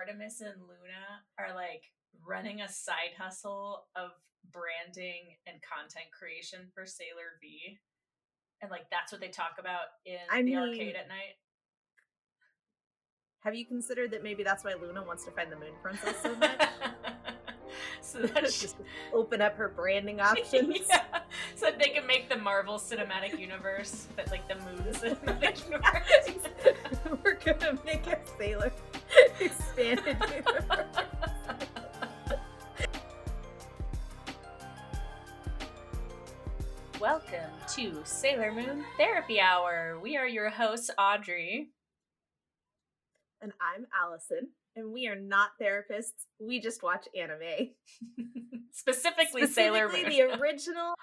Artemis and Luna are like running a side hustle of branding and content creation for Sailor V. And like that's what they talk about in I the mean- arcade at night. Have you considered that maybe that's why Luna wants to find the Moon Princess so much? so that she, Just open up her branding options. yeah, so that they can make the Marvel Cinematic Universe, but like the Moon Cinematic Universe. We're gonna make a Sailor expanded universe. Welcome to Sailor Moon Therapy Hour. We are your hosts, Audrey. And I'm Allison, and we are not therapists. We just watch anime. Specifically, Sailor Moon. Specifically, the original.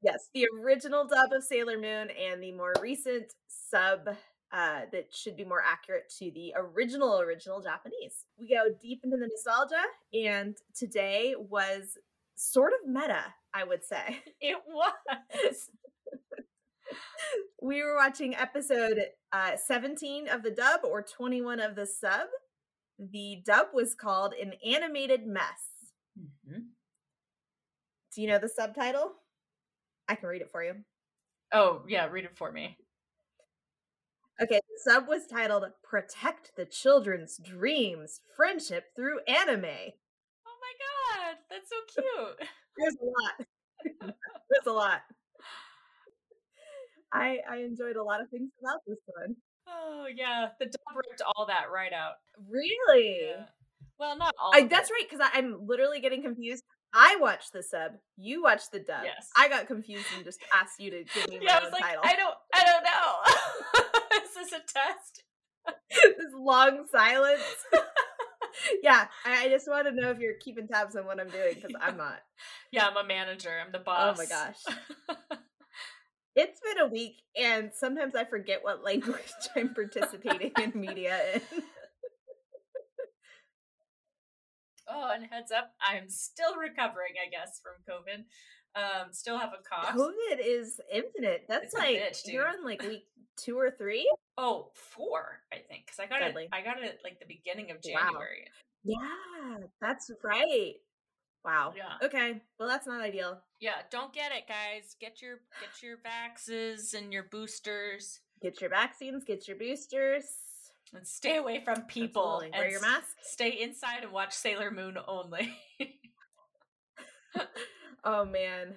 Yes, the original dub of Sailor Moon and the more recent sub uh, that should be more accurate to the original original Japanese. We go deep into the nostalgia, and today was sort of meta, I would say. it was. we were watching episode uh, 17 of the dub or 21 of the sub. The dub was called An Animated Mess. Mhm. Do you know the subtitle? I can read it for you. Oh, yeah, read it for me. Okay, the sub was titled Protect the Children's Dreams Friendship Through Anime. Oh my god, that's so cute. There's a lot. There's a lot. I I enjoyed a lot of things about this one. Oh yeah, the dub ripped all that right out. Really? Yeah. Well, not all. I, that's it. right, because I'm literally getting confused. I watched the sub, you watched the dub. Yes. I got confused and just asked you to give me my Yeah, I own was like, title. I don't, I don't know. This is this a test? this long silence. yeah, I, I just want to know if you're keeping tabs on what I'm doing because I'm not. Yeah, I'm a manager. I'm the boss. Oh my gosh. It's been a week, and sometimes I forget what language I'm participating in media in. oh, and heads up, I'm still recovering, I guess, from COVID. Um, still have a cough. COVID is infinite. That's It's like bitch, you're on like week two or three. Oh, four, I think, because I got Deadly. it. I got it like the beginning of Wow. January. Yeah, that's right. Wow. Yeah. Okay. Well, that's not ideal. Yeah, don't get it, guys. Get your get your vaxes and your boosters, Get your vaccines. Get your boosters. and stay away from people. Absolutely. Wear your mask. Stay inside and watch Sailor Moon only. Oh man,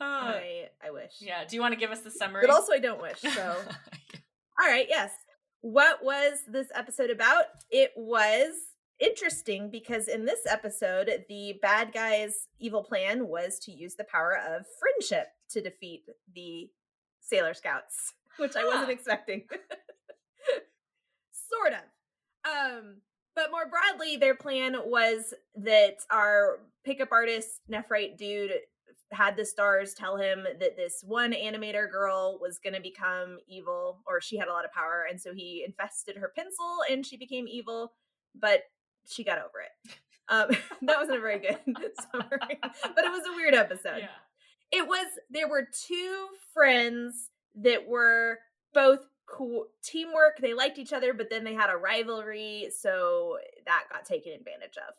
Uh, I I wish. yeah. Do you want to give us the summary? But also, I don't wish. So. All right, yes. What was this episode about? It was interesting because in this episode, the bad guy's evil plan was to use the power of friendship to defeat the Sailor Scouts, which I wasn't expecting. sort of. Um, but more broadly, their plan was that our pickup artist, Nephrite dude, had the stars tell him that this one animator girl was going to become evil or she had a lot of power and so he infested her pencil and she became evil but she got over it um, that wasn't a very good summary but it was a weird episode yeah. it was there were two friends that were both cool teamwork they liked each other but then they had a rivalry so that got taken advantage of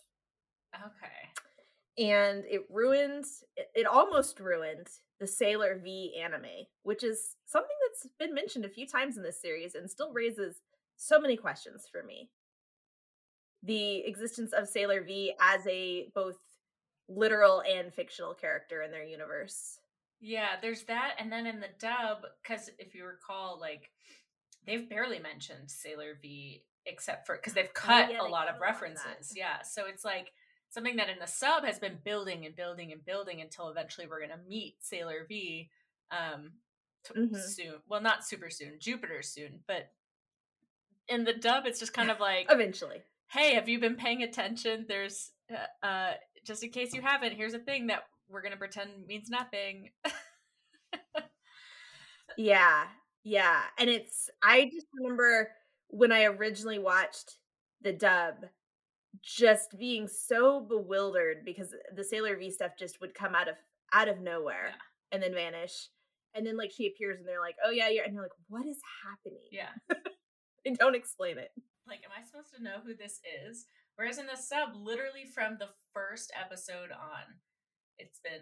Okay. and it ruined it, it almost ruined the Sailor V anime, which is something that's been mentioned a few times in this series and still raises so many questions for me. The existence of Sailor V as a both literal and fictional character in their universe. Yeah, there's that, and then in the dub, because if you recall, like they've barely mentioned Sailor V except for because they've cut Oh, yeah, a they lot cut of a lot of that. references. Yeah, so it's like something that in the sub has been building and building and building until eventually we're gonna meet Sailor V. Um, Mhm. soon. Well, not super soon. Jupiter soon, but in the dub, it's just kind of like Eventually. hey, have you been paying attention? There's, uh, uh, just in case you haven't, here's a thing that we're gonna pretend means nothing. Yeah. Yeah. And it's I just remember when I originally watched the dub just being so bewildered because the Sailor V stuff just would come out of out of nowhere Yeah. and then vanish. And then like she appears and they're like, "Oh yeah, you're," and you're like, "What is happening?" yeah, They don't explain it. Like, am I supposed to know who this is? Whereas in the sub, literally from the first episode on, it's been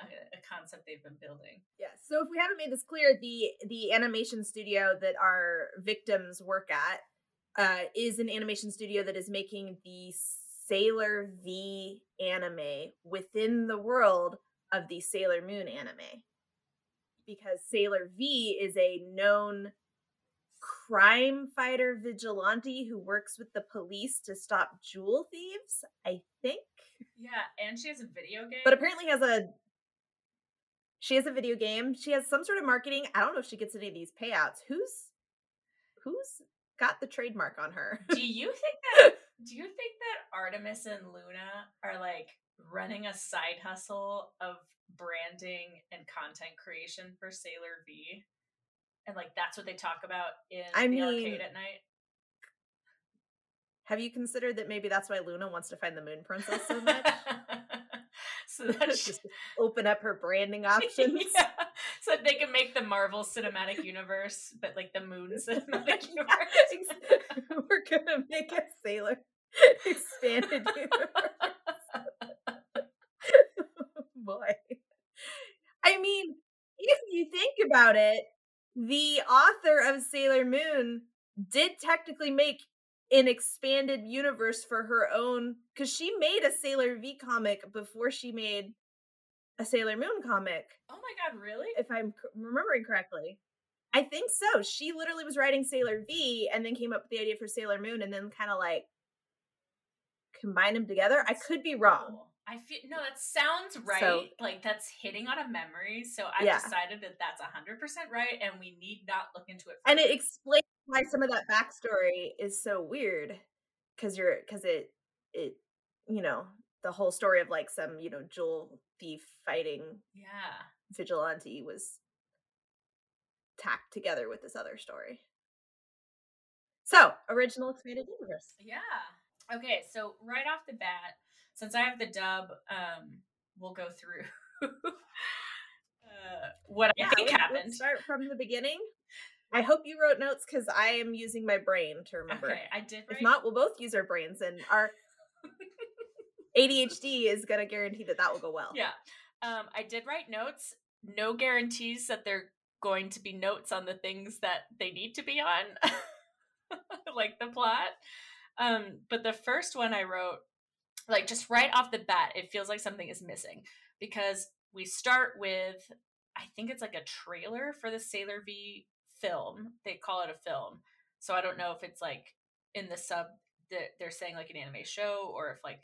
a, concept they've been building. Yes. So if we haven't made this clear, the the animation studio that our victims work at uh, is an animation studio that is making the Sailor V anime within the world of the Sailor Moon anime. Because Sailor V is a known crime fighter vigilante who works with the police to stop jewel thieves, I think. Yeah, and she has a video game. But apparently has a she has a video game. She has some sort of marketing. I don't know if she gets any of these payouts. Who's who's got the trademark on her? do you think that do you think that Artemis and Luna are like running a side hustle of branding and content creation for Sailor V? And like that's what they talk about in I the mean, arcade at night. Have you considered that maybe that's why Luna wants to find the moon princess so much? so that she, Just open up her branding options. yeah, so that they can make the Marvel Cinematic Universe, but like the Moon Cinematic Universe. We're gonna make a sailor expanded universe. Boy. I mean, if you think about it, the author of Sailor Moon did technically make an expanded universe for her own because she made a Sailor V comic before she made a Sailor Moon comic, oh my god, really? if I'm remembering correctly. I think so. She literally was writing Sailor V and then came up with the idea for Sailor Moon and then kind of like combine them together. I could be wrong. I feel no, that sounds right. So- like that's hitting on a memory. So I Yeah. decided that that's hundred percent right, and we need not look into it. and it explains why some of that backstory is so weird because you're because it it you know the whole story of like some you know jewel thief fighting yeah, vigilante was tacked together with this other story so original expanded universe yeah. Okay, so right off the bat, since I have the dub, um, we'll go through uh, what I think happened. start from the beginning i hope you wrote notes because i am using my brain to remember Okay, I did. if not we'll both use our brains and our adhd is going to guarantee that that will go well Yeah. Um, I did write notes. No guarantees that they're going to be notes on the things that they need to be on, like the plot. Um, but the first one I wrote, like just right off the bat, it feels like something is missing because we start with, I think it's like a trailer for the Sailor V film. They call it a film. So I don't know if it's like in the sub that they're saying like an anime show or if like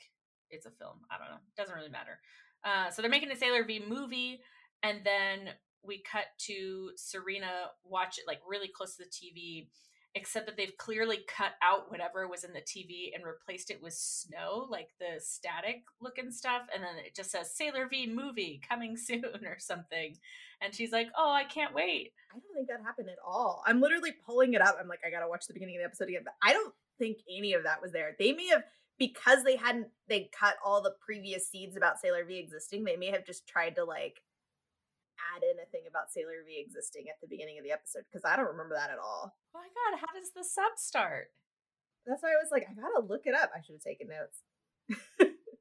it's a film. I don't know. It doesn't really matter. Uh, so they're making a Sailor V movie, and then we cut to Serena watch it like really close to the TV, except that they've clearly cut out whatever was in the TV and replaced it with snow, like the static looking stuff, and then it just says Sailor V movie coming soon or something. And she's like, "Oh, I can't wait." I don't think that happened at all. I'm literally pulling it up. I'm like, I gotta watch the beginning of the episode again. But I don't think any of that was there. They may have because they hadn't they cut all the previous seeds about Sailor V existing, they may have just tried to like add in a thing about Sailor V existing at the beginning of the episode, because I don't remember that at all. Oh my god, how does the sub start? That's why I was like, I gotta look it up. I should have taken notes.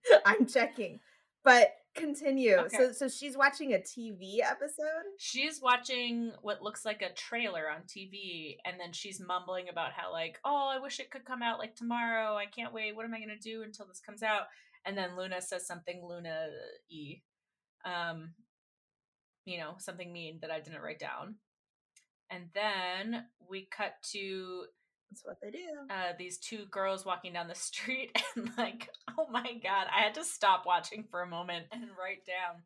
I'm checking. But continue. Okay. So so she's watching a TV episode. She's watching what looks like a trailer on TV, and then she's mumbling about how, like, oh, I wish it could come out like tomorrow. I can't wait. What am I going to do until this comes out? And then Luna says something Luna E. Um, you know, something mean that I didn't write down. And then we cut to That's what they do. uh, these two girls walking down the street, and like, oh my god, I had to stop watching for a moment and write down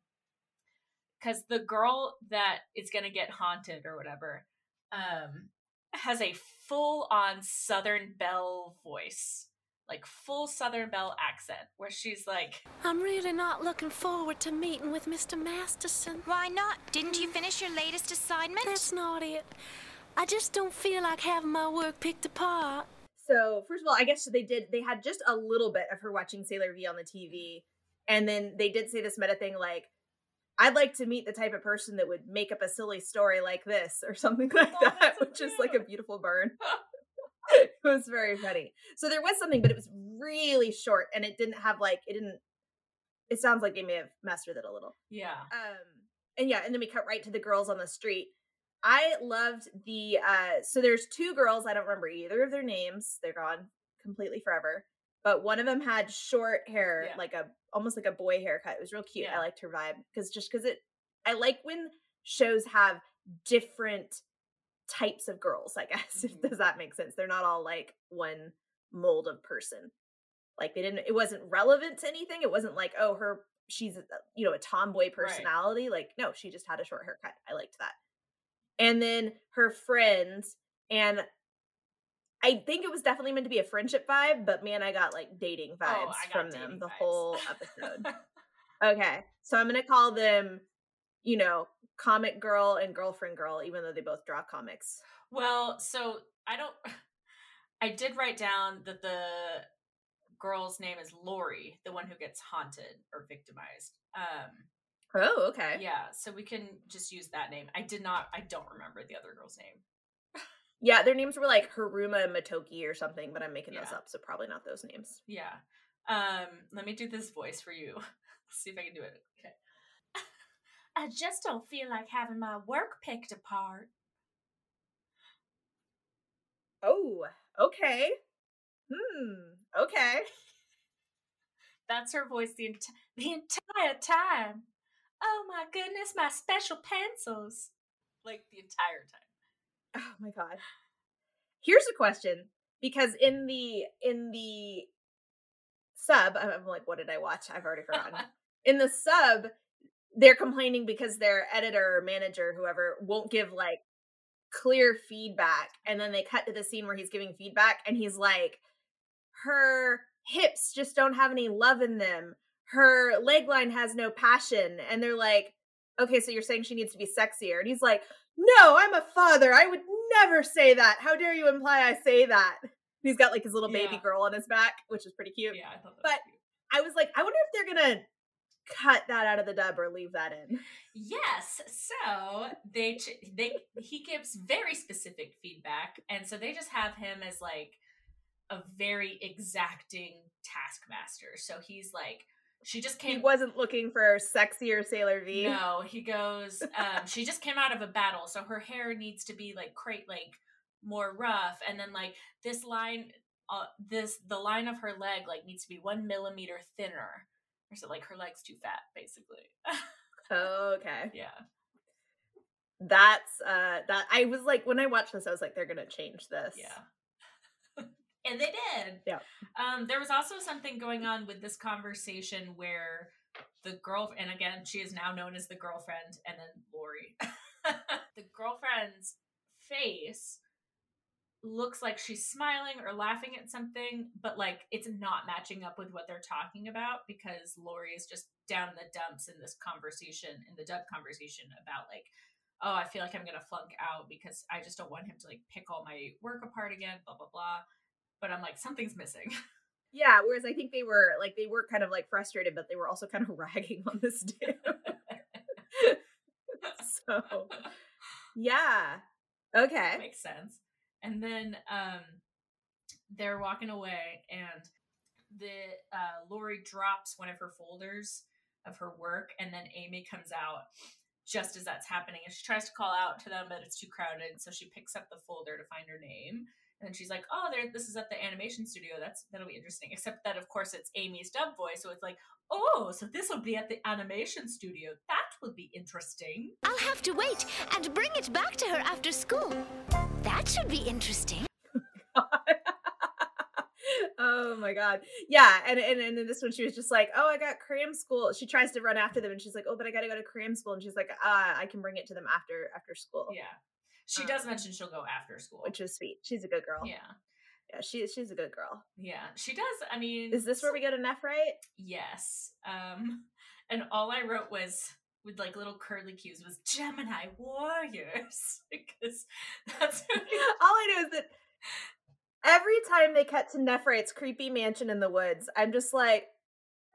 because the girl that is gonna get haunted or whatever um, has a full-on Southern Belle voice, like full Southern Belle accent, where she's like, I'm really not looking forward to meeting with Mr. Masterson. Why not? Didn't you finish your latest assignment? That's not it. I just don't feel like having my work picked apart. So first of all, I guess they did. They had just a little bit of her watching Sailor V on the TV, and then they did say this meta thing like, "I'd like to meet the type of person that would make up a silly story like this or something like Oh, that," that's so which is like a beautiful burn. it was very funny. So there was something, but it was really short and it didn't have like it didn't it sounds like they may have messed with it a little. Yeah. Um and yeah, and then we cut right to the girls on the street. I loved the uh so there's two girls, I don't remember either of their names. They're gone completely forever. But one of them had short hair, Yeah. like a almost like a boy haircut. It was real cute. Yeah. I liked her vibe because just because it I like when shows have different types of girls, I guess. Mhm. Does that make sense? They're not all like one mold of person. Like they didn't it wasn't relevant to anything. It wasn't like, oh, her she's you know, a tomboy personality. Like, no, she just had a short haircut. I liked that. And then her friends and I think it was definitely meant to be a friendship vibe, but man, I got like dating vibes oh, from them the vibes. whole episode. Okay. So I'm going to call them, you know, comic girl and girlfriend girl, even though they both draw comics. well, so I don't. I did write down that the girl's name is Lori, the one who gets haunted or victimized. Um, Oh, okay. yeah, so we can just use that name. I did not. I don't remember the other girl's name. Yeah, their names were like Haruma and Matoki or something, but I'm making those up, so probably not those names. Yeah. Um, let me do this voice for you. see if I can do it. I just don't feel like having my work picked apart. Oh, okay. Hmm. Okay. That's her voice the enti- the entire time. Oh my goodness, my special pencils. Like the entire time. Oh my god. Here's a question because in the in the sub, I'm like, what did I watch? I've already forgotten. in the sub, they're complaining because their editor or manager, whoever, won't give like clear feedback. And then they cut to the scene where he's giving feedback and he's like, her hips just don't have any love in them. Her leg line has no passion. And they're like, okay, so you're saying she needs to be sexier. And he's like, no, I'm a father. I would never say that. How dare you imply I say that? He's got like his little baby Yeah. girl on his back, which is pretty cute. Yeah, I thought that But-. I was like, I wonder if they're gonna cut that out of the dub or leave that in. Yes, so they ch- they he gives very specific feedback, and so they just have him as like a very exacting taskmaster. So he's like, she just He came. wasn't looking for sexier Sailor V. No, he goes. Um, she just came out of a battle, so her hair needs to be like crate, like more rough, and then like this line, uh, this the line of her leg like needs to be one millimeter thinner, or so like her leg's too fat, basically. Okay. yeah. That's uh that I was like when I watched this, I was like, they're gonna change this. Yeah. and they did. Yeah. Um, there was also something going on with this conversation where the girl, and again, she is now known as the girlfriend, and then Lori. the girlfriend's face looks like she's smiling or laughing at something, but like it's not matching up with what they're talking about because Lori is just down in the dumps in this conversation, in the dub conversation about like, oh, I feel like I'm gonna flunk out because I just don't want him to like pick all my work apart again, blah blah blah. But I'm like, something's missing. Yeah, whereas I think they were like they were kind of like frustrated, but they were also kind of ragging on this dude. so yeah. Okay. makes sense. And then um they're walking away and the uh Lori drops one of her folders of her work and then Amy comes out just as that's happening and she tries to call out to them but it's too crowded so she picks up the folder to find her name and she's like oh there this is at the animation studio that's that'll be interesting except that of course it's Amy's dub voice so it's like oh so this will be at the animation studio that will be interesting I'll have to wait and bring it back to her after school. That should be interesting. oh my god. Yeah, and, and and in this one she was just like, "Oh, I got cram school." She tries to run after them and she's like, "Oh, but I got to go to cram school." And she's like, "Ah, I can bring it to them after after school." yeah she does Um, mention she'll go after school Which is sweet. She's a good girl. yeah Yeah, she she's a good girl. Yeah, she does. I mean, Is this where we go to Nephrite? Yes. Um, and all I wrote was with like little curly cues was Gemini warriors because that's All I know is that every time they cut to Nephrite's creepy mansion in the woods, I'm just like,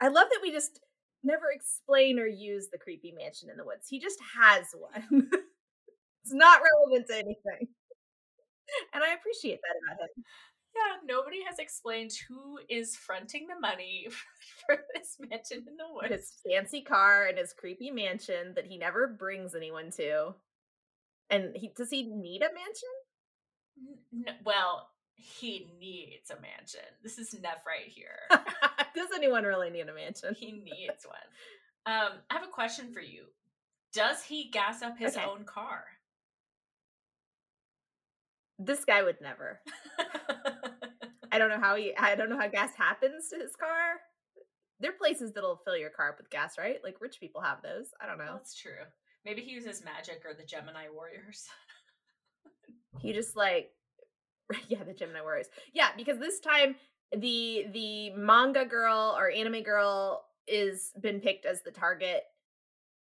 I love that we just never explain or use the creepy mansion in the woods. He just has one. it's not relevant to anything. and I appreciate that about him. Yeah, nobody has explained who is fronting the money for this mansion in the woods. His fancy car and his creepy mansion that he never brings anyone to. And he does he need a mansion? N- well, he needs a mansion. This is Nephrite here. does anyone really need a mansion? he needs one. Um, I have a question for you. Does he gas up his Okay. own car? This guy would never. I don't know how he I don't know how gas happens to his car. There are places that'll fill your car up with gas, right? Like rich people have those. I don't know. That's true. Maybe he uses magic or the Gemini warriors. He just like yeah, the Gemini Warriors. Yeah, because this time the the manga girl or anime girl is been picked as the target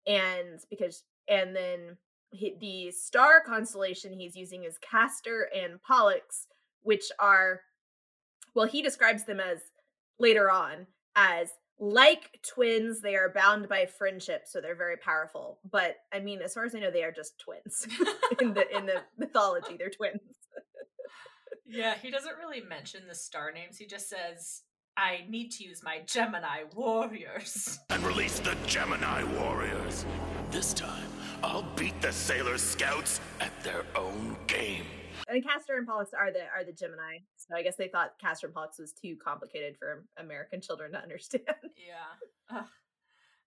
and because and then he, the star constellation he's using is Castor and Pollux, which are well, he describes them as later on as like twins. They are bound by friendship, so they're very powerful. But I mean, as far as I know, they are just twins in the in the mythology. They're twins. yeah, he doesn't really mention the star names. He just says, I need to use my Gemini warriors. and release the Gemini Warriors. This time, I'll beat the Sailor Scouts at their own game. And Castor and Pollux are the are the Gemini. So I guess they thought Castor and Pollux was too complicated for American children to understand. Yeah. Ugh.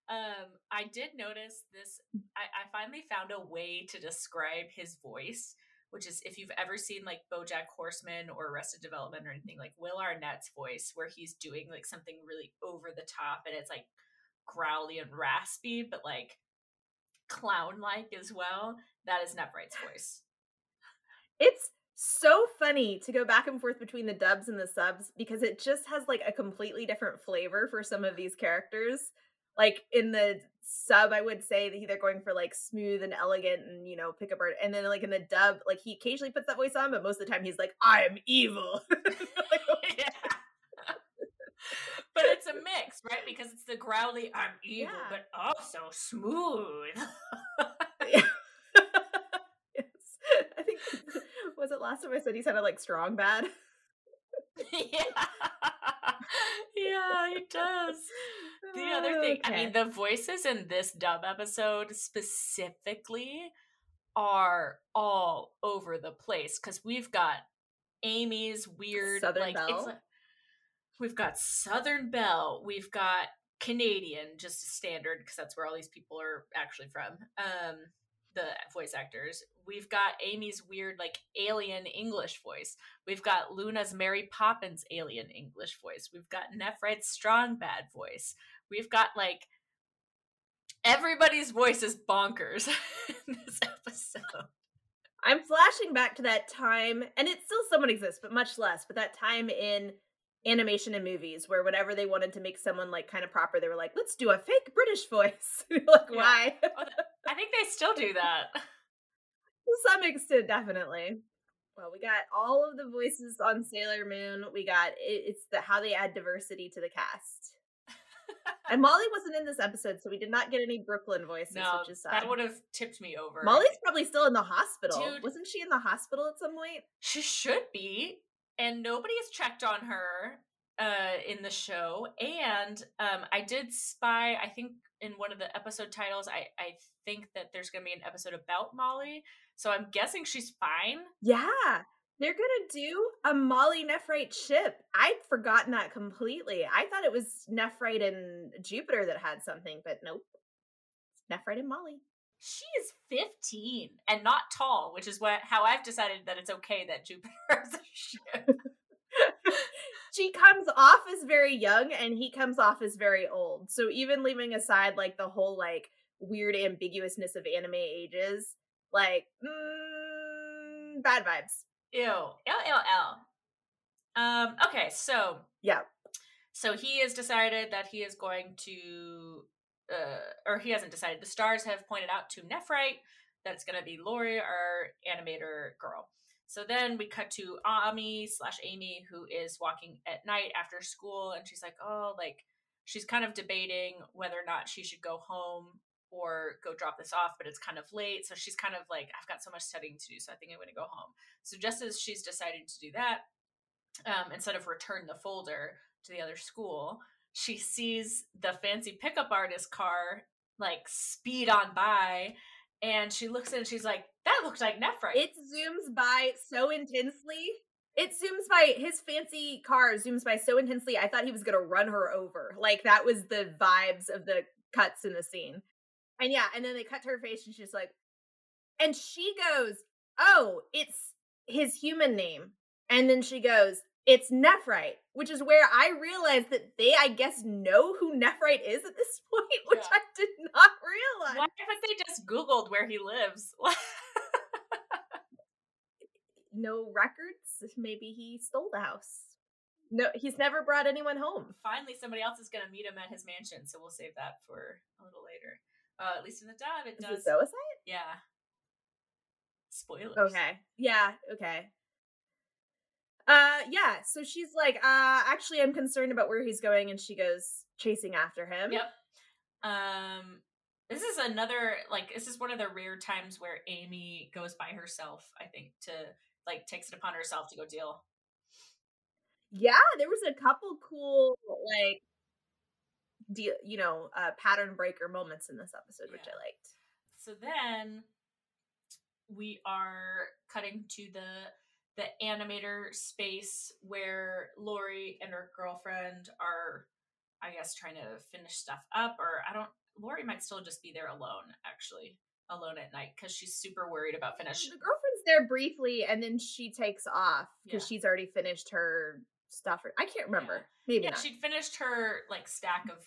Um, I did notice this. I, I finally found a way to describe his voice, which is if you've ever seen like BoJack Horseman or Arrested Development or anything like Will Arnett's voice, where he's doing like something really over the top and it's like growly and raspy, but like clown like as well. That is Nephrite's voice. It's so funny to go back and forth between the dubs and the subs because it just has like a completely different flavor for some of these characters. Like in the sub, I would say that they're going for like smooth and elegant and you know pick up art, and then like in the dub, like he occasionally puts that voice on, but most of the time he's like, "I am evil." Like, yeah. But it's a mix, right? Because it's the growly, I'm evil, Yeah. but also smooth. think was it last time I said he sounded like strong bad. yeah. yeah, he does. The other thing, I mean, the voices in this dub episode specifically are all over the place because we've got Amy's weird, Southern like, it's Belle. like we've got Southern Belle, we've got Canadian, just standard because that's where all these people are actually from. Um, the voice actors. We've got Amy's weird, like alien English voice. We've got Luna's Mary Poppins alien English voice. We've got Nephrite's strong bad voice. We've got like everybody's voice is bonkers in this episode. I'm flashing back to that time, and it still somewhat exists, but much less. But that time in animation and movies where whenever they wanted to make someone like kind of proper, they were like, "Let's do a fake British voice." Like, Yeah. why? Oh, I think they still do that. to some extent, definitely. Well, we got all of the voices on Sailor Moon. We got it, it's the how they add diversity to the cast. And Molly wasn't in this episode, so we did not get any Brooklyn voices, No, which is sad. that would have tipped me over. Molly's probably still in the hospital. Dude. Wasn't she in the hospital at some point? She should be, and nobody has checked on her uh in the show. And um I did spy, I think in one of the episode titles, I I think that there's going to be an episode about Molly. So I'm guessing she's fine. Yeah, they're gonna do a Molly Nephrite ship. I'd forgotten that completely. I thought it was Nephrite and Jupiter that had something, but nope. Nephrite and Molly. She is 15 and not tall, which is what how I've decided that it's okay that Jupiter is a ship. she comes off as very young and he comes off as very old. So even leaving aside like the whole like weird ambiguousness of anime ages, like mm, bad vibes. Ew. L L L. Um, okay, so Yeah. So he has decided that he is going to, uh, or he hasn't decided. The stars have pointed out to Nephrite that it's going to be Lori, our animator girl. So then we cut to Ami slash Amy, who is walking at night after school, and she's like, "Oh, like she's kind of debating whether or not she should go home or go drop this off, but it's kind of late. So she's kind of like, I've got so much studying to do, so I think I'm going to go home. So just as she's deciding to do that, um, instead of return the folder to the other school, she sees the fancy pickup artist car like speed on by, and she looks in and she's like, "That looks like Nephrite." It zooms by so intensely. It zooms by his fancy car zooms by so intensely. I thought he was gonna run her over. Like that was the vibes of the cuts in the scene. And yeah, and then they cut to her face and she's like, and she goes, "Oh, it's his human name." And then she goes, "It's Nephrite," which is where I realized that they, I guess, know who Nephrite is at this point, which Yeah. I did not realize. Why haven't they just Googled where he lives? No records. Maybe he stole the house. No, he's never brought anyone home. Finally, somebody else is going to meet him at his mansion, so we'll save that for a little later. Uh, at least in the dub, it Is does. it suicide? Yeah. Spoilers. Okay. Yeah, okay. Uh yeah, so she's like, uh actually I'm concerned about where he's going and she goes chasing after him. Yep. Um, this is another like this is one of the rare times where Amy goes by herself. I think to like takes it upon herself to go deal. Yeah, there was a couple cool like deal, you know, uh pattern breaker moments in this episode which I liked. So then we are cutting to the the animator space where Lori and her girlfriend are, I guess, trying to finish stuff up. Or I don't. Lori might still just be there alone, actually, alone at night because she's super worried about finish. The girlfriend's there briefly and then she takes off because Yeah. she's already finished her stuff. I can't remember. Maybe Yeah, not. she'd finished her like stack of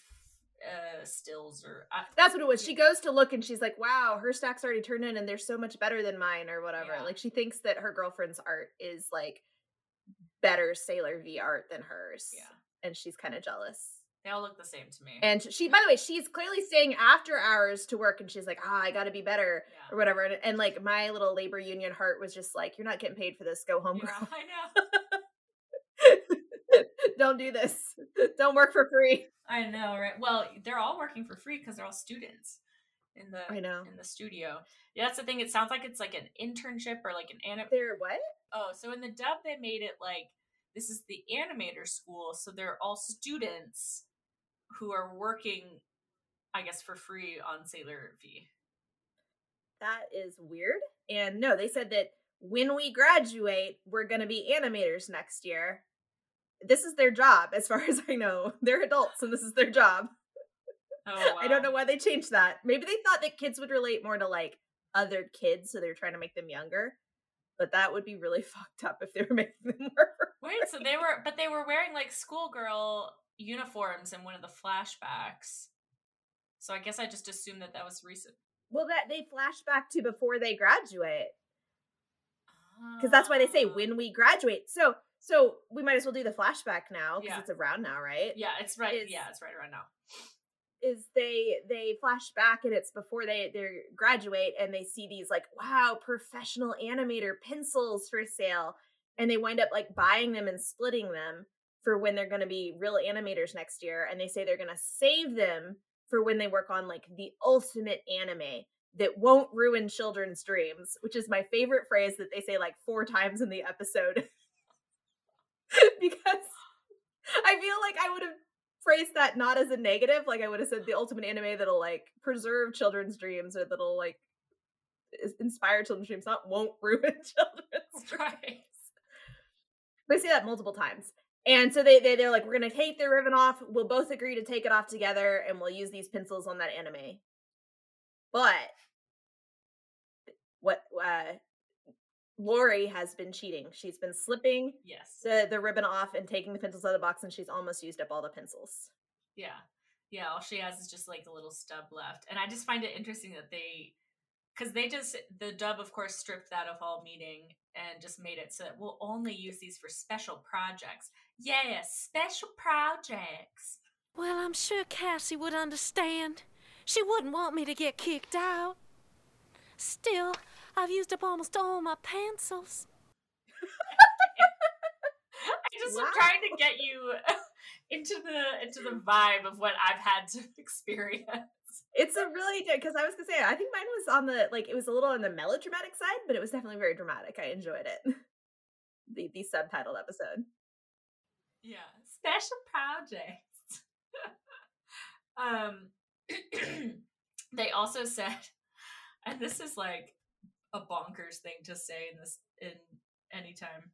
uh stills or uh, That's what it was. She goes to look and she's like, wow, her stack's already turned in and they're so much better than mine or whatever. Yeah. Like she thinks that her girlfriend's art is like better Sailor V art than hers. Yeah, And she's kind of jealous. they all look the same to me. And she, by the way, she's clearly staying after hours to work and she's like, ah, I gotta be better yeah. or whatever. And, and like my little labor union heart was just like, you're not getting paid for this. Go home, Yeah, girl. I know. Don't do this. Don't work for free. I know, right? Well, they're all working for free because they're all students in the I know. in the studio. Yeah, that's the thing. It sounds like it's like an internship or like an anim. They're what? Oh, so in the dub they made it like this is the animator school, so they're all students who are working, I guess, for free on Sailor V. That is weird. And no, they said that when we graduate, we're going to be animators next year. This is their job, as far as I know. They're adults, and this is their job. Oh, wow. I don't know why they changed that. Maybe they thought that kids would relate more to like other kids, so they're trying to make them younger. But that would be really fucked up if they were making them more. Wait, so they were, but they were wearing like schoolgirl uniforms in one of the flashbacks. So I guess I just assumed that that was recent. Well, that they flash back to before they graduate. because that's why they say Ah. when we graduate. So so we might as well do the flashback now because Yeah. it's around now, right? Yeah, it's right. is- yeah, it's right around now. Is they they flash back and it's before they they graduate and they see these like wow professional animator pencils for sale and they wind up like buying them and splitting them for when they're going to be real animators next year and they say they're going to save them for when they work on like the ultimate anime that won't ruin children's dreams, which is my favorite phrase that they say like four times in the episode. because I feel like I would have phrased that not as a negative, like I would have said the ultimate anime that'll like preserve children's dreams or that'll like inspire children's dreams, not won't ruin children's dreams. Right. They say that multiple times. And so they, they they're like, we're gonna take the ribbon off. We'll both agree to take it off together, and we'll use these pencils on that anime. But what uh Lori has been cheating. She's been slipping Yes. the the ribbon off and taking the pencils out of the box, and she's almost used up all the pencils. Yeah. Yeah, all she has is just like a little stub left. And I just find it interesting that they because they just the dub of course stripped that of all meaning and just made it so that we'll only use these for special projects. Yeah, special projects. Well, I'm sure Cassie would understand. She wouldn't want me to get kicked out. Still, I've used up almost all my pencils. I just am trying to get you into the into the vibe of what I've had to experience. It's a really because I was gonna say I think mine was on the like it was a little on the melodramatic side, but it was definitely very dramatic. I enjoyed it. The the subtitled episode. Yeah, special projects. um, they also said, and this is like a bonkers thing to say in this in any time.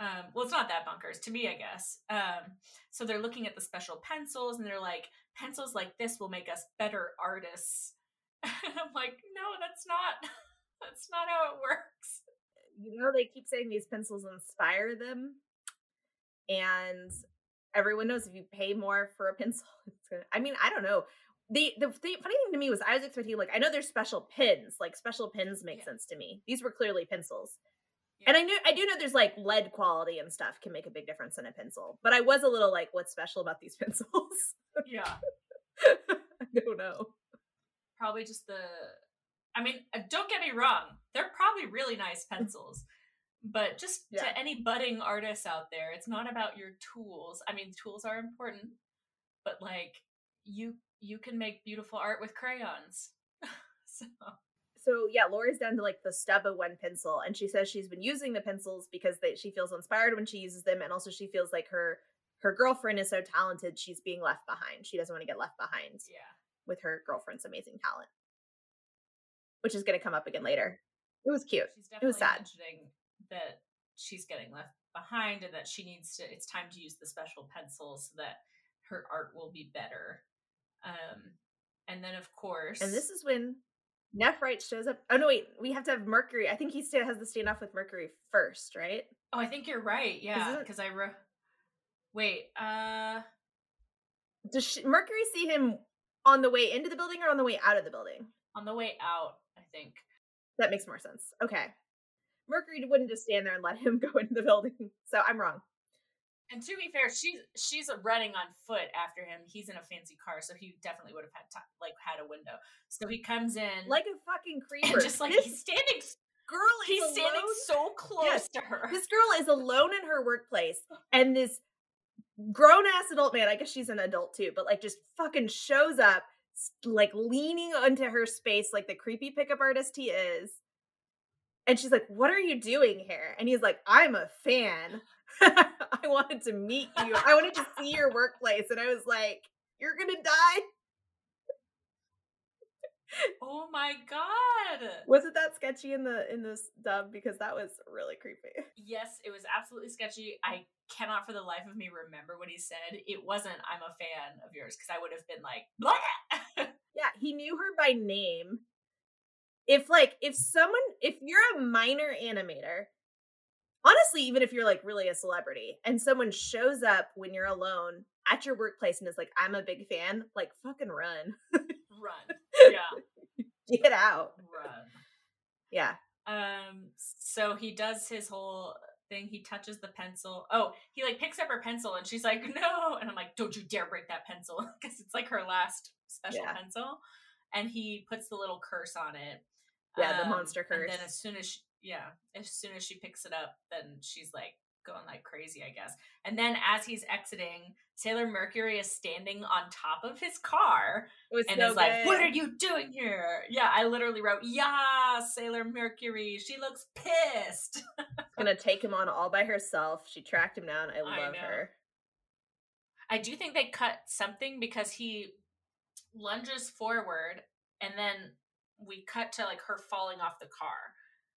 Um, well, it's not that bonkers to me, I guess. Um, so they're looking at the special pencils, and they're like, pencils like this will make us better artists. And I'm like, no, that's not. That's not how it works. You know, they keep saying these pencils inspire them, and everyone knows if you pay more for a pencil, it's gonna. I mean, I don't know. The, the funny thing to me was I was expecting like I know there's special pins like special pins make Yeah. sense to me. These were clearly pencils, and I knew I do know there's like lead quality and stuff can make a big difference in a pencil. But I was a little like, what's special about these pencils? yeah, I don't know. probably just the. I mean, uh, don't get me wrong; they're probably really nice pencils. But just Yeah. to any budding artists out there, it's not about your tools. I mean, tools are important, but like you you can make beautiful art with crayons. so So yeah, Laura's down to like the stub of one pencil, and she says she's been using the pencils because they, she feels inspired when she uses them, and also she feels like her her girlfriend is so talented she's being left behind. She doesn't want to get left behind yeah, with her girlfriend's amazing talent, which is going to come up again later. It was cute. she's It was sad. that she's getting left behind and that she needs to. It's time to use the special pencils so that her art will be better. Um, and then of course, And this is when Nephrite shows up. Oh no, wait, we have to have Mercury. I think he still has the standoff with Mercury first, right? Oh, I think you're right. Yeah, because I wrote. Wait. Uh. Does she, Mercury see him on the way into the building or on the way out of the building? On the way out, I think. That makes more sense. Okay. Mercury wouldn't just stand there and let him go into the building. So I'm wrong. And to be fair, she's she's running on foot after him. He's in a fancy car, so he definitely would have had time, like had a window. So he comes in Like a fucking creeper. and just like this he's standing, girl is he's standing so close Yes. to her. This girl is alone in her workplace, and this grown ass adult man, I guess she's an adult too, but like just fucking shows up, like leaning onto her space like the creepy pickup artist he is. And she's like, What are you doing here? And he's like, I'm a fan. I wanted to meet you. I wanted to see your workplace. And I was like, You're gonna die? oh my god! Was it that sketchy in the in this dub? Because that was really creepy. Yes, it was absolutely sketchy. I cannot for the life of me remember what he said. It wasn't "I'm a fan of yours" because I would have been like, Blah! Yeah, he knew her by name. If like if someone if you're a minor animator, honestly, even if you're like really a celebrity and someone shows up when you're alone at your workplace and is like, I'm a big fan, like fucking run. run, yeah, Get out. run. Yeah. Um, so he does his whole thing. He touches the pencil. Oh, he like picks up her pencil and she's like, no. And I'm like, don't you dare break that pencil because it's like her last special Yeah. pencil. And he puts the little curse on it. Yeah, the Um, monster And then as soon as she, yeah, as soon as she picks it up, then she's like going like crazy, I guess. And then as he's exiting, Sailor Mercury is standing on top of his car and so is like, "What are you doing here?" Yeah, I literally wrote, "Yeah, Sailor Mercury. She looks pissed." gonna take him on all by herself. She tracked him down. I I love know. her. I do think they cut something because he lunges forward and then we cut to like her falling off the car.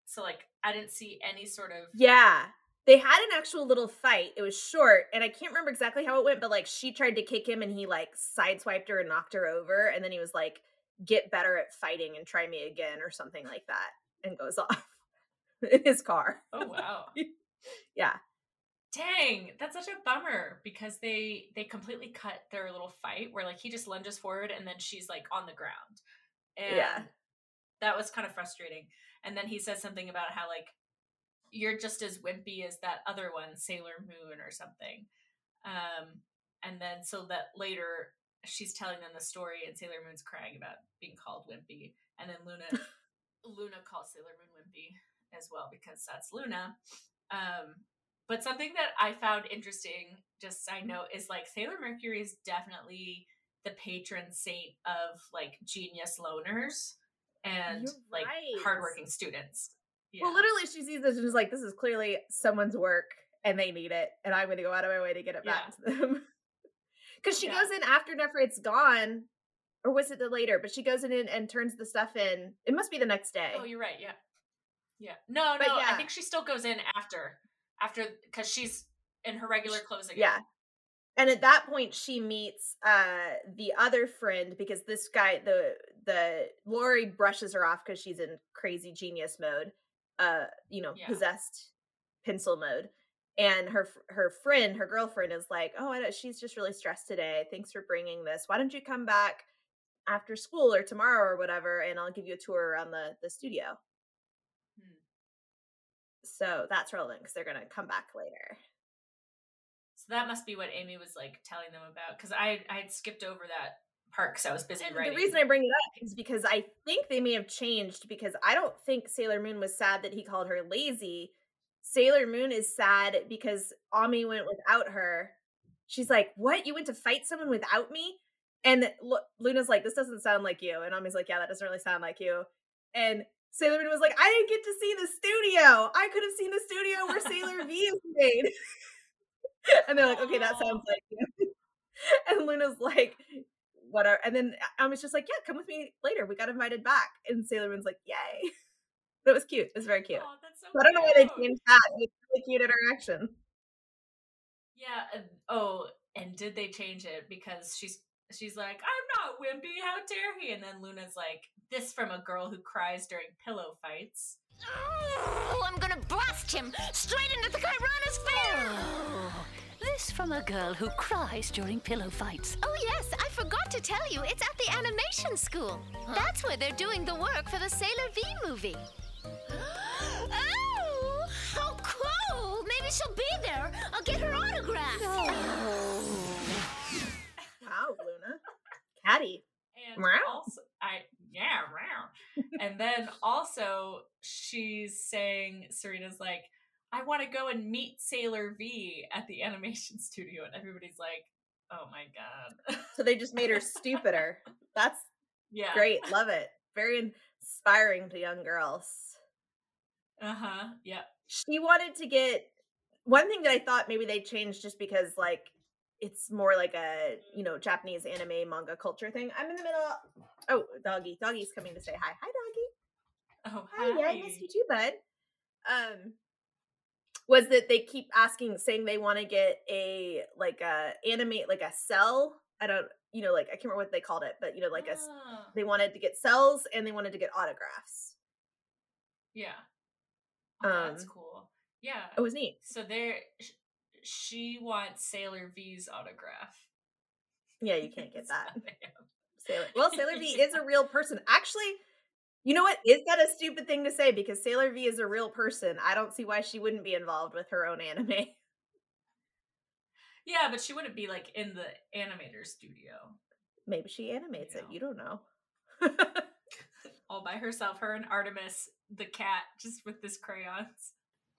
So like I didn't see any sort of Yeah. They had an actual little fight. It was short, and I can't remember exactly how it went, but like she tried to kick him and he like sideswiped her and knocked her over, and then he was like, get better at fighting and try me again or something like that, and goes off in his car. Oh wow. Yeah. Dang, that's such a bummer because they they completely cut their little fight where like he just lunges forward and then she's like on the ground. And Yeah. that was kind of frustrating. And then he says something about how like you're just as wimpy as that other one, Sailor Moon or something. Um and then so that later she's telling them the story and Sailor Moon's crying about being called wimpy and then Luna Luna calls Sailor Moon wimpy as well because that's Luna. Um but something that I found interesting, just side note, is like Sailor Mercury is definitely the patron saint of like genius loners and You're like right. hardworking students. Yeah. Well, literally, she sees this and is like, "This is clearly someone's work, and they need it, and I'm going to go out of my way to get it back to them." Because she Yeah. goes in after Nephrite's gone, or was it the later? But she goes in and, and turns the stuff in. It must be the next oh, day. Oh, you're right. Yeah. Yeah. No, But no. I think she still goes in after, after because she's in her regular clothes again. Yeah. And at that point she meets uh the other friend because this guy the the Lori brushes her off because she's in crazy genius mode. Uh, you know, Yeah. possessed pencil mode. And her her friend, her girlfriend is like, "Oh, I don't, she's just really stressed today. Thanks for bringing this. Why don't you come back after school or tomorrow or whatever and I'll give you a tour around the the studio." Hmm. So that's relevant because they're going to come back later. So that must be what Amy was like telling them about because I I had skipped over that part because I was busy And writing. the reason I bring it up is because I think they may have changed because I don't think Sailor Moon was sad that he called her lazy. Sailor Moon is sad because Ami went without her. She's like, "What? You went to fight someone without me?" And Lu- Luna's like, "This doesn't sound like you." And Ami's like, "Yeah, that doesn't really sound like you." And Sailor Moon was like, "I didn't get to see the studio. I could have seen the studio where Sailor V is made." and they're like, "Okay, that sounds like you." and Luna's like, whatever. And then uh, I was just like, yeah, come with me later. We got invited back. And Sailor Moon's like, yay. But it was cute. It was very cute. Oh, that's so So I don't know why they changed that. It was a really cute interaction. Yeah. oh, and did they change it because she's she's like, I'm not wimpy. How dare he? And then Luna's like, this from a girl who cries during pillow fights. Oh, I'm gonna blast him straight into the oh. Chironosphere! This from a girl who cries during pillow fights. Oh, yes, I forgot to tell you, it's at the animation school. That's where they're doing the work for the Sailor V movie. oh, how cool! Maybe she'll be there. I'll get her autograph. Wow, Luna. Catty. And Meow. also, I yeah, meow. and then also she's saying Serena's like, I want to go and meet Sailor V at the animation studio, and everybody's like, Oh my god. So they just made her stupider. That's yeah. great. Love it. Very inspiring to young girls. Uh huh. Yep. She wanted to get one thing that I thought maybe they changed just because like it's more like a you know Japanese anime manga culture thing. I'm in the middle. Oh, doggy, doggy's coming to say hi. Hi, doggy. Oh Hi, hi. yeah, I missed you too, bud. Um, was that they keep asking, saying they want to get a like a animate like a cell. I don't, you know, like I can't remember what they called it, but you know, like a Ah, they wanted to get cells and they wanted to get autographs. yeah. Oh, that's um, cool. Yeah. It was neat. So there, sh- she wants Sailor V's autograph. Yeah, you can't get that. Sailor. Well, Sailor V is a real person. Actually, you know what? Is that a stupid thing to say? Because Sailor V is a real person. I don't see why she wouldn't be involved with her own anime. Yeah, but she wouldn't be like in the animator studio Maybe she animates it. know. You don't know. all by herself. Her and Artemis, the cat, just with this crayons.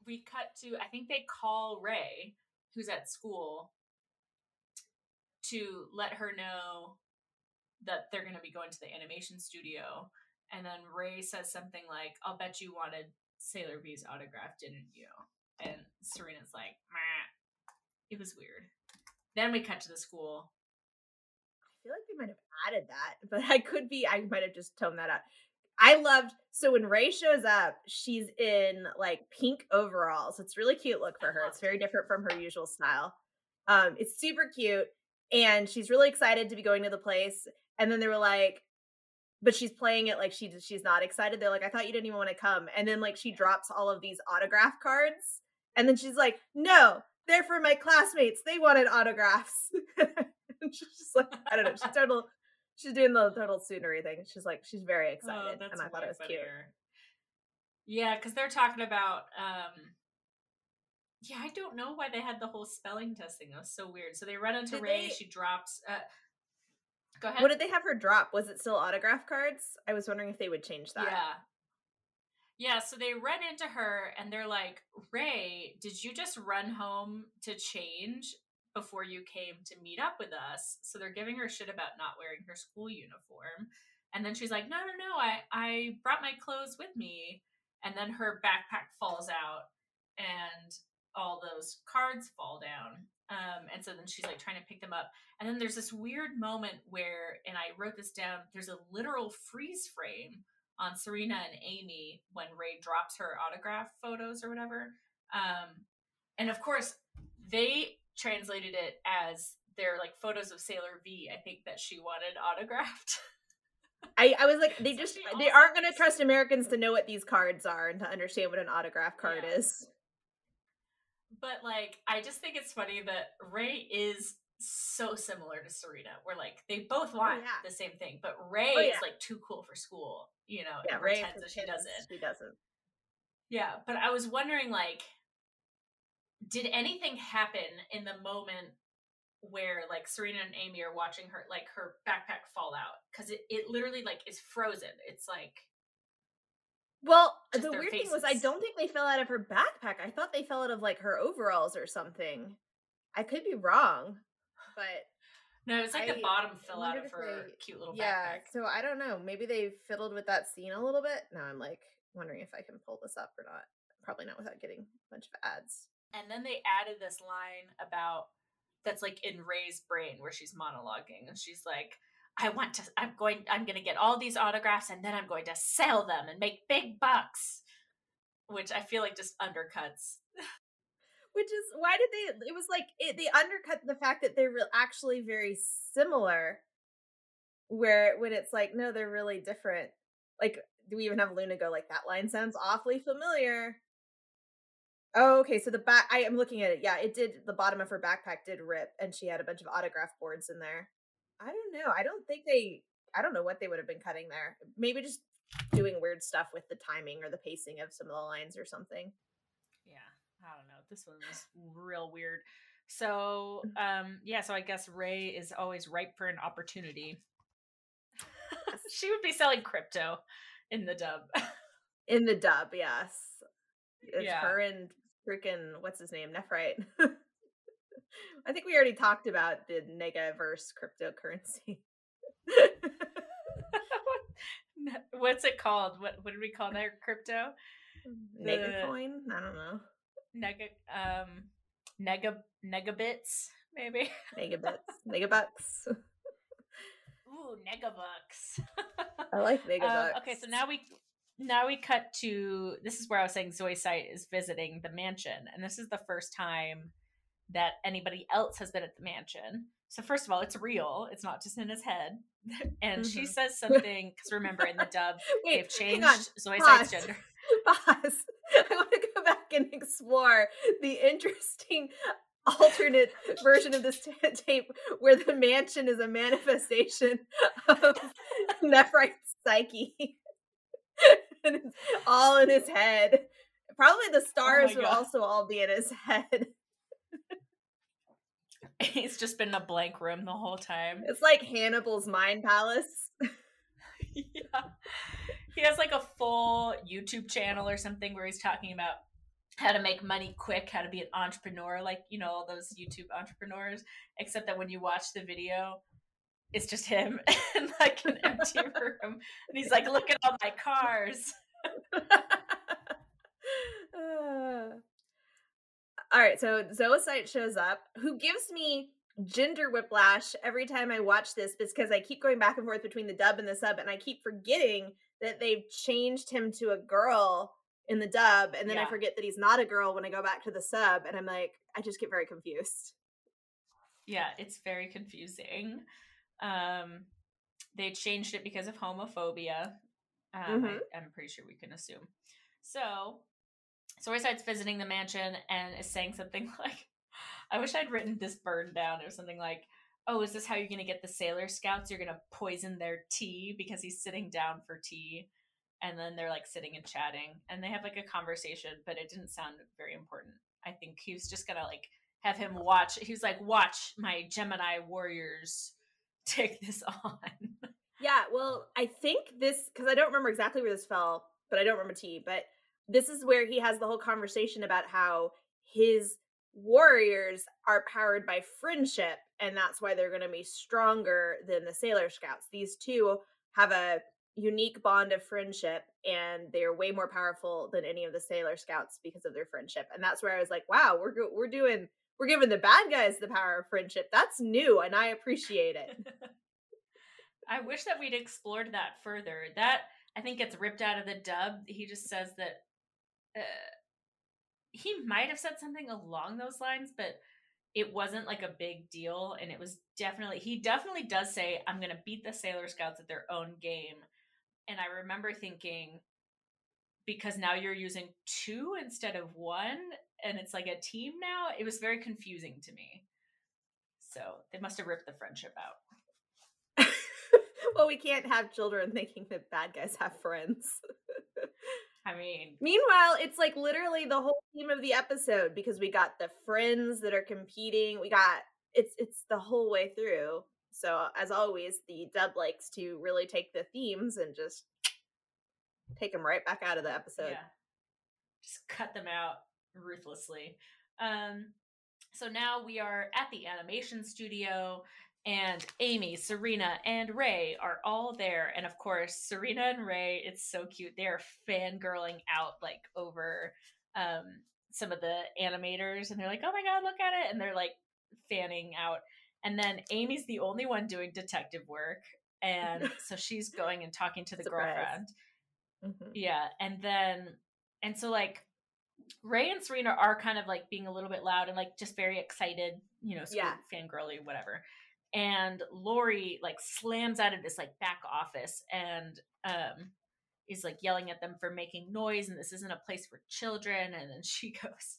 We cut to, I think they call Ray, who's at school, to let her know that they're going to be going to the animation studio. And then Ray says something like, I'll bet you wanted Sailor V's autograph, didn't you? And Serena's like, Meh. It was weird. Then we cut to the school. I feel like they might have added that, but I could be, I might have just toned that out. I loved, so when Ray shows up, she's in like pink overalls. It's really cute look for her. It's very different from her usual style. Um, it's super cute. And she's really excited to be going to the place. And then they were like, but she's playing it like she she's not excited. They're like, I thought you didn't even want to come. And then like she drops all of these autograph cards. And then she's like, No, they're for my classmates. They wanted autographs. and she's just like, I don't know. She's total she's doing the total tsundere thing. She's like, she's very excited, Oh, excited. and I thought it was cute. Yeah, because they're talking about. um Yeah, I don't know why they had the whole spelling testing. That was so weird. So they run into Did Ray. they- She drops. Uh, go ahead. What did they have her drop? Was it still autograph cards? I was wondering if they would change that. Yeah. Yeah, so they run into her and they're like, Ray, did you just run home to change before you came to meet up with us? So they're giving her shit about not wearing her school uniform. And then she's like, No, no, no, I, I brought my clothes with me. And then her backpack falls out and all those cards fall down. Um, and so then she's like trying to pick them up. And then there's this weird moment where, and I wrote this down, there's a literal freeze frame on Serena and Amy when Ray drops her autograph photos or whatever. Um, and of course, they translated it as their like photos of Sailor V. I think that she wanted autographed. I, I was like, they So just they aren't going to trust Americans to know what these cards are and to understand what an autograph card Yeah. is. But like, I just think it's funny that Ray is so similar to Serena. Where like they both oh, want yeah. the same thing, but oh, Ray Oh, is like too cool for school. You know, Yeah, and Ray pretends that she doesn't. She doesn't. Yeah, but I was wondering like did anything happen in the moment where like Serena and Amy are watching her like her backpack fall out cuz it it literally like is frozen. It's like Well, Just the weird thing was, I don't think they fell out of her backpack. I thought they fell out of like her overalls or something. I could be wrong, but no, it's like the bottom fell out of her they- cute little yeah. backpack. So I don't know. Maybe they fiddled with that scene a little bit. Now I'm like wondering if I can pull this up or not. Probably not without getting a bunch of ads. And then they added this line about that's like in Ray's brain where she's monologuing and she's like I want to I'm going I'm going to get all these autographs and then I'm going to sell them and make big bucks. Which I feel like just undercuts Which is why did they? It was like it, they undercut the fact that they're actually very similar. Where when it's like no, they're really different. Like, do we even have Luna go like that? Line sounds awfully familiar. Oh, okay. So the back, I am looking at it. Yeah, it did. The bottom of her backpack did rip, and she had a bunch of autograph boards in there. I don't know. I don't think they. I don't know what they would have been cutting there. Maybe just doing weird stuff with the timing or the pacing of some of the lines or something. Yeah, I don't know. This one was real weird. So, um, yeah, so I guess Ray is always ripe for an opportunity. she would be selling crypto in the dub. In the dub, yes. It's Yeah. her and freaking what's his name, Nephrite. I think we already talked about the Negaverse cryptocurrency. What's it called? What what did we call that crypto? Nega coin? I don't know. Nega um nega negabits maybe. Megabits. Megabucks. Ooh, negabucks. I like Um, megabucks. okay, so now we now we cut to this is where I was saying Zoisite is visiting the mansion, and this is the first time that anybody else has been at the mansion. So first of all, it's real; it's not just in his head. And she Mhm. says something because remember in the dub Wait, they've changed hang on. Zoe Pause. Gender. Pause. I want to go back and explore the interesting alternate version of this ta tape where the mansion is a manifestation of Nephrite's psyche. and it's all in his head. Probably the stars would God. also all be in his head. He's just been in a blank room the whole time. It's like Hannibal's mind palace. yeah. He has like a full YouTube channel or something where he's talking about how to make money quick, how to be an entrepreneur, like, you know, all those YouTube entrepreneurs. Except that when you watch the video, it's just him in like an empty room. And he's like, look at all my cars. Uh, all right, so Zoisite shows up, who gives me gender whiplash every time I watch this because I keep going back and forth between the dub and the sub, and I keep forgetting that they've changed him to a girl in the dub, and then I forget that he's not a girl when I go back to the sub, and I'm like, I just get very confused. Yeah, it's very confusing. Um, they changed it because of homophobia. Um, Mhm. I, I'm pretty sure we can assume. So, Suicide's visiting the mansion and is saying something like, I wish I'd written this burn down or something like, oh, is this how you're going to get the Sailor Scouts? You're going to poison their tea because he's sitting down for tea. And then they're like sitting and chatting and they have like a conversation, but it didn't sound very important. I think he was just going to like have him watch. He was like, watch my Gemini warriors take this on. Yeah, well, I think this because I don't remember exactly where this fell. but I don't remember T. But this is where he has the whole conversation about how his warriors are powered by friendship, and that's why they're going to be stronger than the Sailor Scouts. These two have a unique bond of friendship, and they're way more powerful than any of the Sailor Scouts because of their friendship. And that's where I was like, wow, we're we're doing we're giving the bad guys the power of friendship. That's new, and I appreciate it. I wish that we'd explored that further. That I think gets ripped out of the dub. He just says that uh, he might have said something along those lines, but it wasn't like a big deal. And it was definitely, he definitely does say, I'm going to beat the Sailor Scouts at their own game. And I remember thinking, because now you're using two instead of one, and it's like a team now, it was very confusing to me. So they must have ripped the friendship out. well, we can't have children thinking that bad guys have friends. I mean, meanwhile, it's like literally the whole theme of the episode because we got the friends that are competing. We got it's it's the whole way through. So as always, the dub likes to really take the themes and just take them right back out of the episode. Yeah. Just cut them out ruthlessly. Um so now we are at the animation studio and Amy, Serena, and Ray are all there. And of course, Serena and Ray, it's so cute. They're fangirling out like over um some of the animators and they're like, oh my god, look at it. And they're like fanning out. And then Amy's the only one doing detective work. And so she's going and talking to the Surprise. girlfriend. Mhm. Yeah. And then, and so like Ray and Serena are kind of like being a little bit loud and like just very excited, you know, yeah. fangirly, whatever. And Lori like slams out of this like back office and um is like yelling at them for making noise and this isn't a place for children. And then she goes,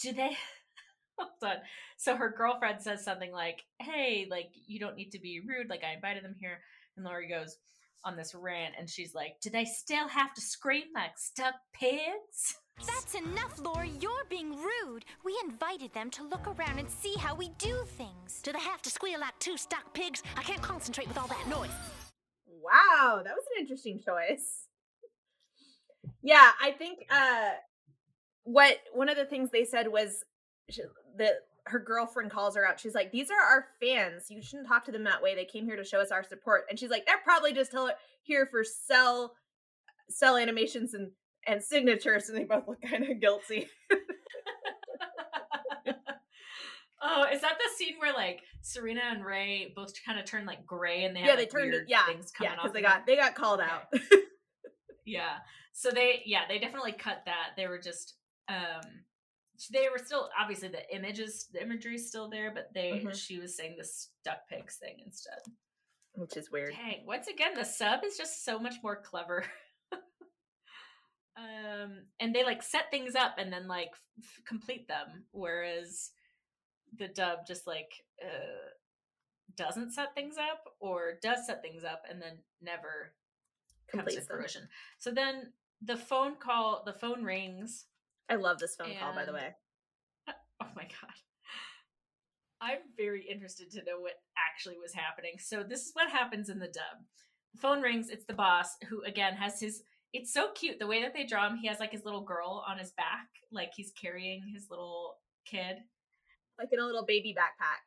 Do they hold on? So her girlfriend says something like, Hey, like you don't need to be rude, like I invited them here. And Lori goes on this rant and she's like, Do they still have to scream like stuck pigs? That's enough, Lori. You're being rude. We invited them to look around and see how we do things. Do they have to squeal like two stuck pigs? I can't concentrate with all that noise. Wow, that was an interesting choice. Yeah, I think uh what one of the things they said was that her girlfriend calls her out. She's like, "These are our fans. You shouldn't talk to them that way. They came here to show us our support." And she's like, "They're probably just here for sell sell animations and and signatures." And they both look kind of guilty. oh, is that the scene where like Serena and Ray both kind of turn like gray and they have yeah, they like, turned it. Yeah, things coming yeah, because they them? got they got called Okay. out. Yeah. So they yeah, they definitely cut that. They were just um they were still obviously the images the imagery is still there, but they Mhm. she was saying the stuck pigs thing instead. Which is weird. Dang, once again the sub is just so much more clever. um and they like set things up and then like f- complete them whereas the dub just like uh doesn't set things up or does set things up and then never comes to Completes them. fruition. So then the phone call, the phone rings. I love this phone call, by the way. Oh my god. I'm very interested to know what actually was happening. So this is what happens in the dub. The phone rings, it's the boss who again has his it's so cute the way that they draw him. He has like his little girl on his back, like he's carrying his little kid. Like in a little baby backpack.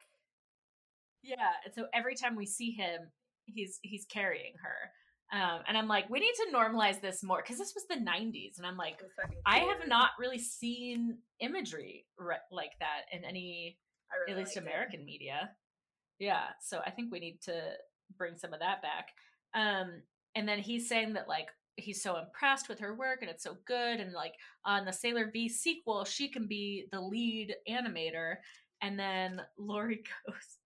Yeah, and so every time we see him, he's he's carrying her. Um, and I'm like, we need to normalize this more because this was the 90s, and I'm like, It was fucking I have not really seen imagery re- like that in any, really at least liked it. American media. Yeah, so I think we need to bring some of that back. Um, and then he's saying that like he's so impressed with her work and it's so good, and like on the Sailor V sequel, she can be the lead animator. And then Lori goes,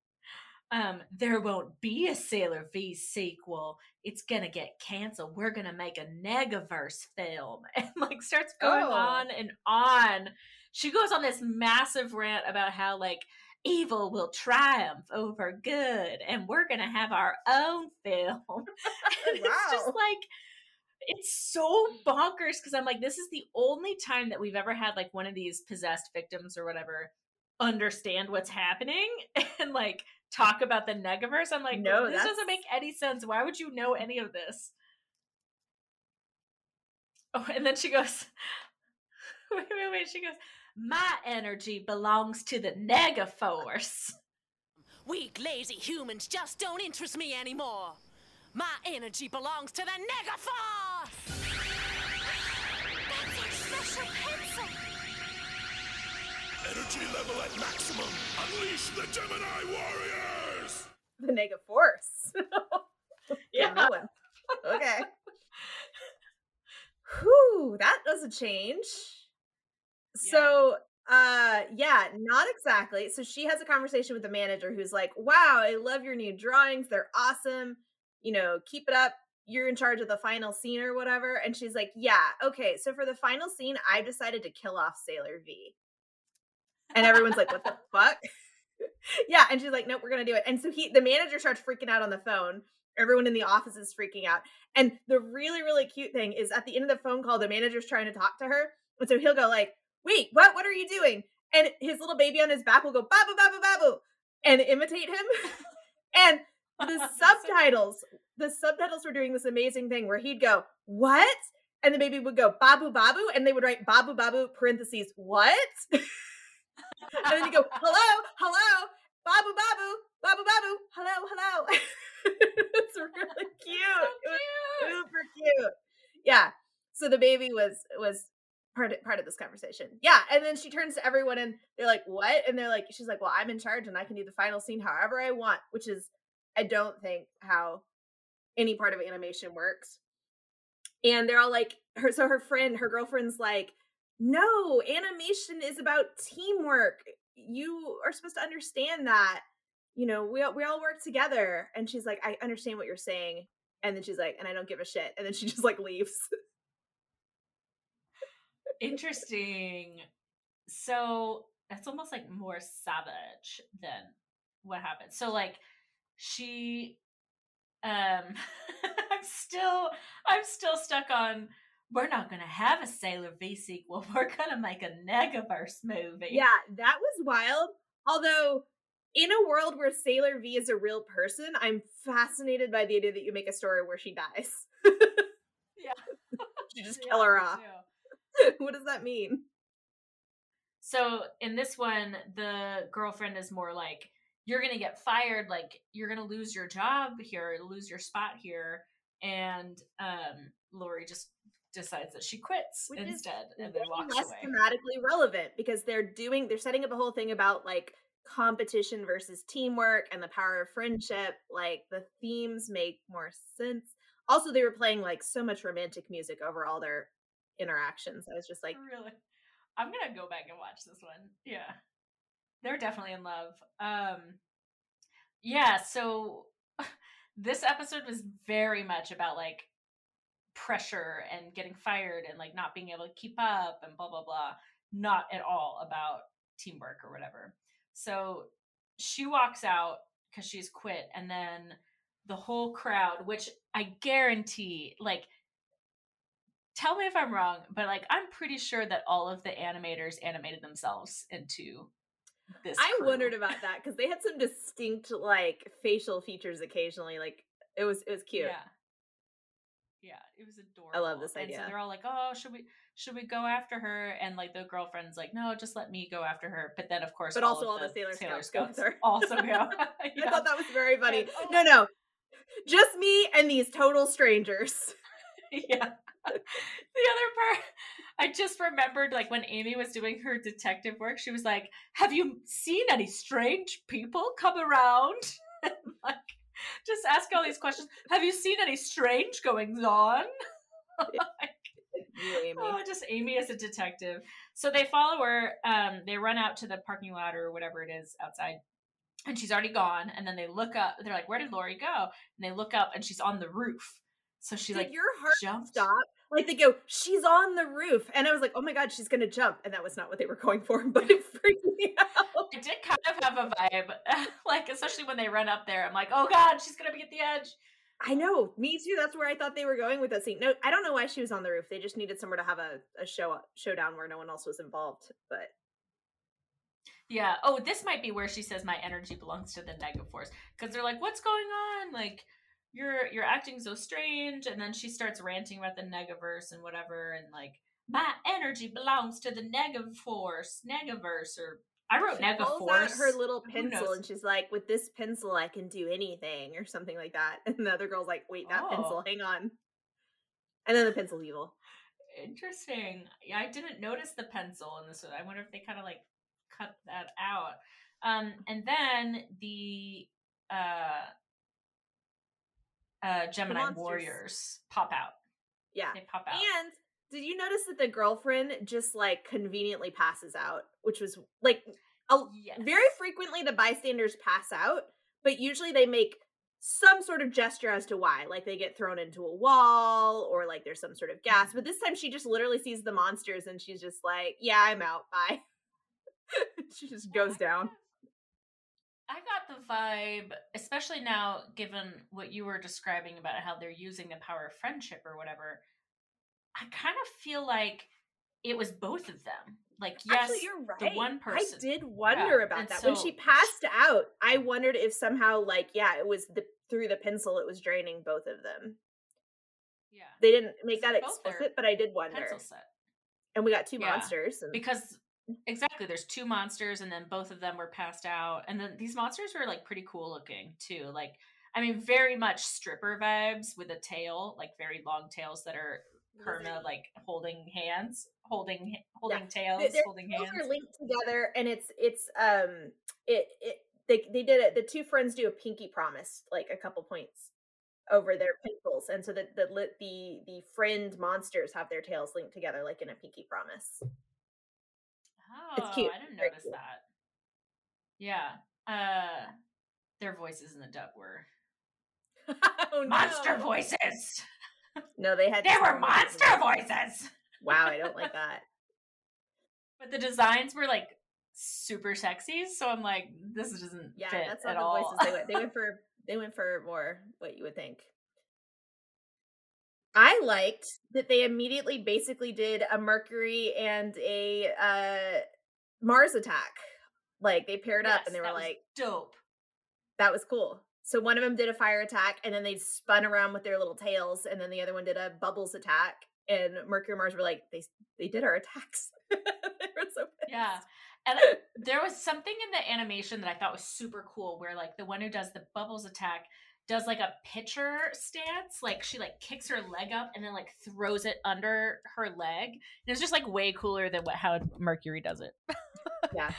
um, there won't be a Sailor V sequel. It's gonna get canceled. We're gonna make a Negaverse film, and like starts going Oh. on and on. She goes on this massive rant about how like evil will triumph over good, and we're gonna have our own film. and it's just like it's so bonkers because I'm like, this is the only time that we've ever had like one of these possessed victims or whatever understand what's happening and like talk about the negaverse. I'm like, No, this that's- doesn't make any sense. Why would you know any of this? Oh, and then she goes, wait, wait, wait. She goes, my energy belongs to the Negaforce. Weak, lazy humans just don't interest me anymore. My energy belongs to the Negaforce! That's our special pencil. Energy level at maximum. Unleash the Gemini warriors! The Nega Force. Yeah. new one. Okay. Whew, that does a change. So, uh, yeah, not exactly. So she has a conversation with the manager who's like, "Wow, I love your new drawings. They're awesome. You know, keep it up. You're in charge of the final scene or whatever." And she's like, "Yeah, okay. So for the final scene, I decided to kill off Sailor V." And everyone's like, "What the fuck?" yeah, and she's like, "Nope, we're gonna do it." And so he, the manager, starts freaking out on the phone. Everyone in the office is freaking out. And the really, really cute thing is at the end of the phone call, the manager's trying to talk to her, and so he'll go like, "Wait, what? What are you doing?" And his little baby on his back will go babu babu babu and imitate him. and the so cute. subtitles, the subtitles were doing this amazing thing where he'd go, "What?" And the baby would go babu babu, and they would write babu babu parentheses what? and then you go, "Hello, hello, babu babu, babu babu, hello, hello." it's really cute. It was super cute. Yeah. So the baby was was part of, part of this conversation. Yeah, and then she turns to everyone and they're like, "What?" And they're like, "She's like, well, I'm in charge and I can do the final scene however I want," which is I don't think how any part of animation works. And they're all like, her so her friend, her girlfriend's like, "No, animation is about teamwork. You are supposed to understand that." You know, we we all work together. And she's like, I understand what you're saying. And then she's like, and I don't give a shit. And then she just like leaves. Interesting. So that's almost like more savage than what happened. So like she um I'm still I'm still stuck on we're not gonna have a Sailor V sequel. We're gonna make a Negaverse movie. Yeah, that was wild. Although, in a world where Sailor V is a real person, I'm fascinated by the idea that you make a story where she dies. Yeah. you just Yeah, kill her off. what does that mean? So in this one, the girlfriend is more like, you're gonna get fired, like you're gonna lose your job here, lose your spot here, and um Lori just decides that she quits Which is instead and then walks less away. thematically relevant because they're doing they're setting up a whole thing about like competition versus teamwork and the power of friendship. Like the themes make more sense. Also, they were playing like so much romantic music over all their interactions. I was just like, really, I'm gonna go back and watch this one. Yeah, they're definitely in love. Um, yeah. So this episode was very much about like pressure and getting fired and like not being able to keep up and blah blah blah. Not at all about teamwork or whatever. So she walks out because she's quit, and then the whole crowd, which I guarantee, like tell me if I'm wrong, but like I'm pretty sure that all of the animators animated themselves into this. I crew. wondered about that because they had some distinct like facial features occasionally. Like it was it was cute. Yeah. Yeah, it was adorable. I love this And idea. so they're all like, "Oh, should we should we go after her?" And like the girlfriend's like, "No, just let me go after her." But then of course, But all also all the Sailor Scouts go with Scouts her. also go. I thought that was very funny. And, oh No, no, just me and these total strangers. yeah. The other part, I just remembered like when Amy was doing her detective work, she was like, Have you seen any strange people come around? And, like, just ask all these questions. Have you seen any strange goings on? You, Amy. Oh, just Amy as a detective. So they follow her. Um, they run out to the parking lot or whatever it is outside, and she's already gone. And then they look up. They're like, "Where did Lori go?" And they look up, and she's on the roof. So she Did like your heart jumped. stop? Like they go, she's on the roof, and I was like, oh my god, she's gonna jump, and that was not what they were going for, but it freaked me out. I did kind of have a vibe, like especially when they run up there. I'm like, "Oh God, she's gonna be at the edge." I know, me too. That's where I thought they were going with that scene. No, I don't know why she was on the roof. They just needed somewhere to have a, a show showdown where no one else was involved. But Yeah. Oh, this might be where she says my energy belongs to the negative Negaforce because they're like, "What's going on?" Like, you're you're acting so strange and then she starts ranting about the negaverse and whatever and like my energy belongs to the negaforce negaverse or i wrote She pulls out her little pencil and she's like, "With this pencil, I can do anything," or something like that. And the other girl's like, "Wait, that Oh. pencil, hang on." And then the pencil's evil. interesting yeah i didn't notice the pencil in this one i wonder if they kind of like cut that out um and then the uh uh gemini warriors pop out Yeah. they pop out And did you notice that the girlfriend just like conveniently passes out, which was like a, yes. very frequently the bystanders pass out, but usually they make some sort of gesture as to why, like they get thrown into a wall or like there's some sort of gas. But this time she just literally sees the monsters and she's just like, "Yeah, I'm out. Bye." she just goes down. I got the vibe, especially now, given what you were describing about how they're using the power of friendship or whatever. I kind of feel like it was both of them. Like, yes, Actually, you're right. the one person. I did wonder Yeah, about and that when she passed out. I wondered if somehow, like, yeah, it was the through the pencil, it was draining both of them. yeah, They didn't make that explicit, but I did wonder. pencil set. And we got two Yeah, monsters. And Because exactly, there's two monsters, and then both of them were passed out, and then these monsters were like pretty cool looking too. Like, I mean, very much stripper vibes with a tail, like very long tails that are perma, like holding hands, holding holding tails, Th- their holding tails hands. are linked together, and it's it's um it it they they did it. The two friends do a pinky promise, like a couple points over their pencils, and so the the the the friend monsters have their tails linked together, like in a pinky promise. Oh, cute. I didn't Very notice cute. that. Yeah. Uh their voices in the dub were oh, monster no. voices. No, they had They were normal voices. monster voices. Wow, I don't like that. But the designs were like super sexy, so I'm like, this doesn't Yeah, fit that's not at the all. voices they went. They went for they went for more what you would think. I liked that they immediately basically did a Mercury and a uh Mars attack. Like they paired up and they were like, dope. that was cool. So one of them did a fire attack and then they spun around with their little tails and then the other one did a bubbles attack and Mercury and Mars were like they they did our attacks. they were so pissed. Yeah. And I- there was something in the animation that I thought was super cool where like the one who does the bubbles attack does like a pitcher stance. Like she like kicks her leg up and then like throws it under her leg. And it's just like way cooler than what how Mercury does it. Yeah.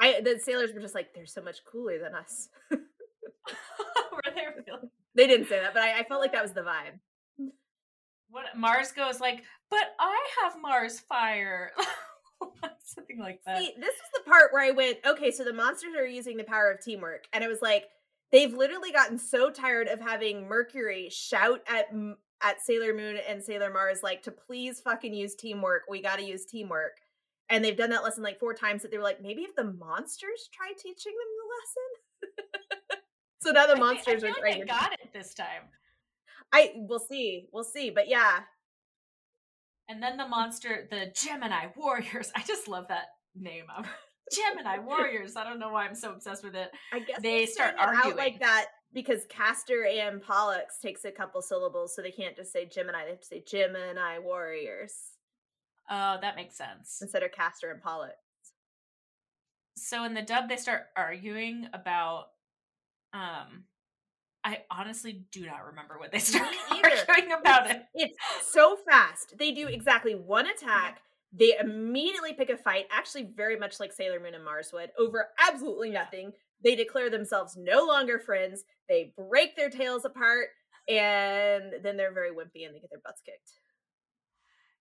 I the sailors were just like, they're so much cooler than us. Were they really? They didn't say that, but I, I felt like that was the vibe. What Mars goes like, but I have Mars fire. Something like that. See, this is the part where I went, okay, so the monsters are using the power of teamwork. And I was like, they've literally gotten so tired of having Mercury shout at at Sailor Moon and Sailor Mars like to please fucking use teamwork. We got to use teamwork. And they've done that lesson like four times that they were like, maybe if the monsters try teaching them the lesson. so now the I monsters I are trying like they got it this time. I we'll see. We'll see. But yeah. And then the monster, the Gemini Warriors. I just love that name. Gemini Warriors. I don't know why I'm so obsessed with it. I guess They start arguing. like that because Castor and Pollux takes a couple syllables, so they can't just say Gemini. They have to say Gemini Warriors Oh, that makes sense. instead of Castor and Pollux. So in the dub, they start arguing about. Um, I honestly do not remember what they start arguing about it. It's so fast. They do exactly one attack. They immediately pick a fight, actually very much like Sailor Moon and Mars would, over absolutely nothing. They declare themselves no longer friends. They break their tails apart, and then they're very wimpy and they get their butts kicked.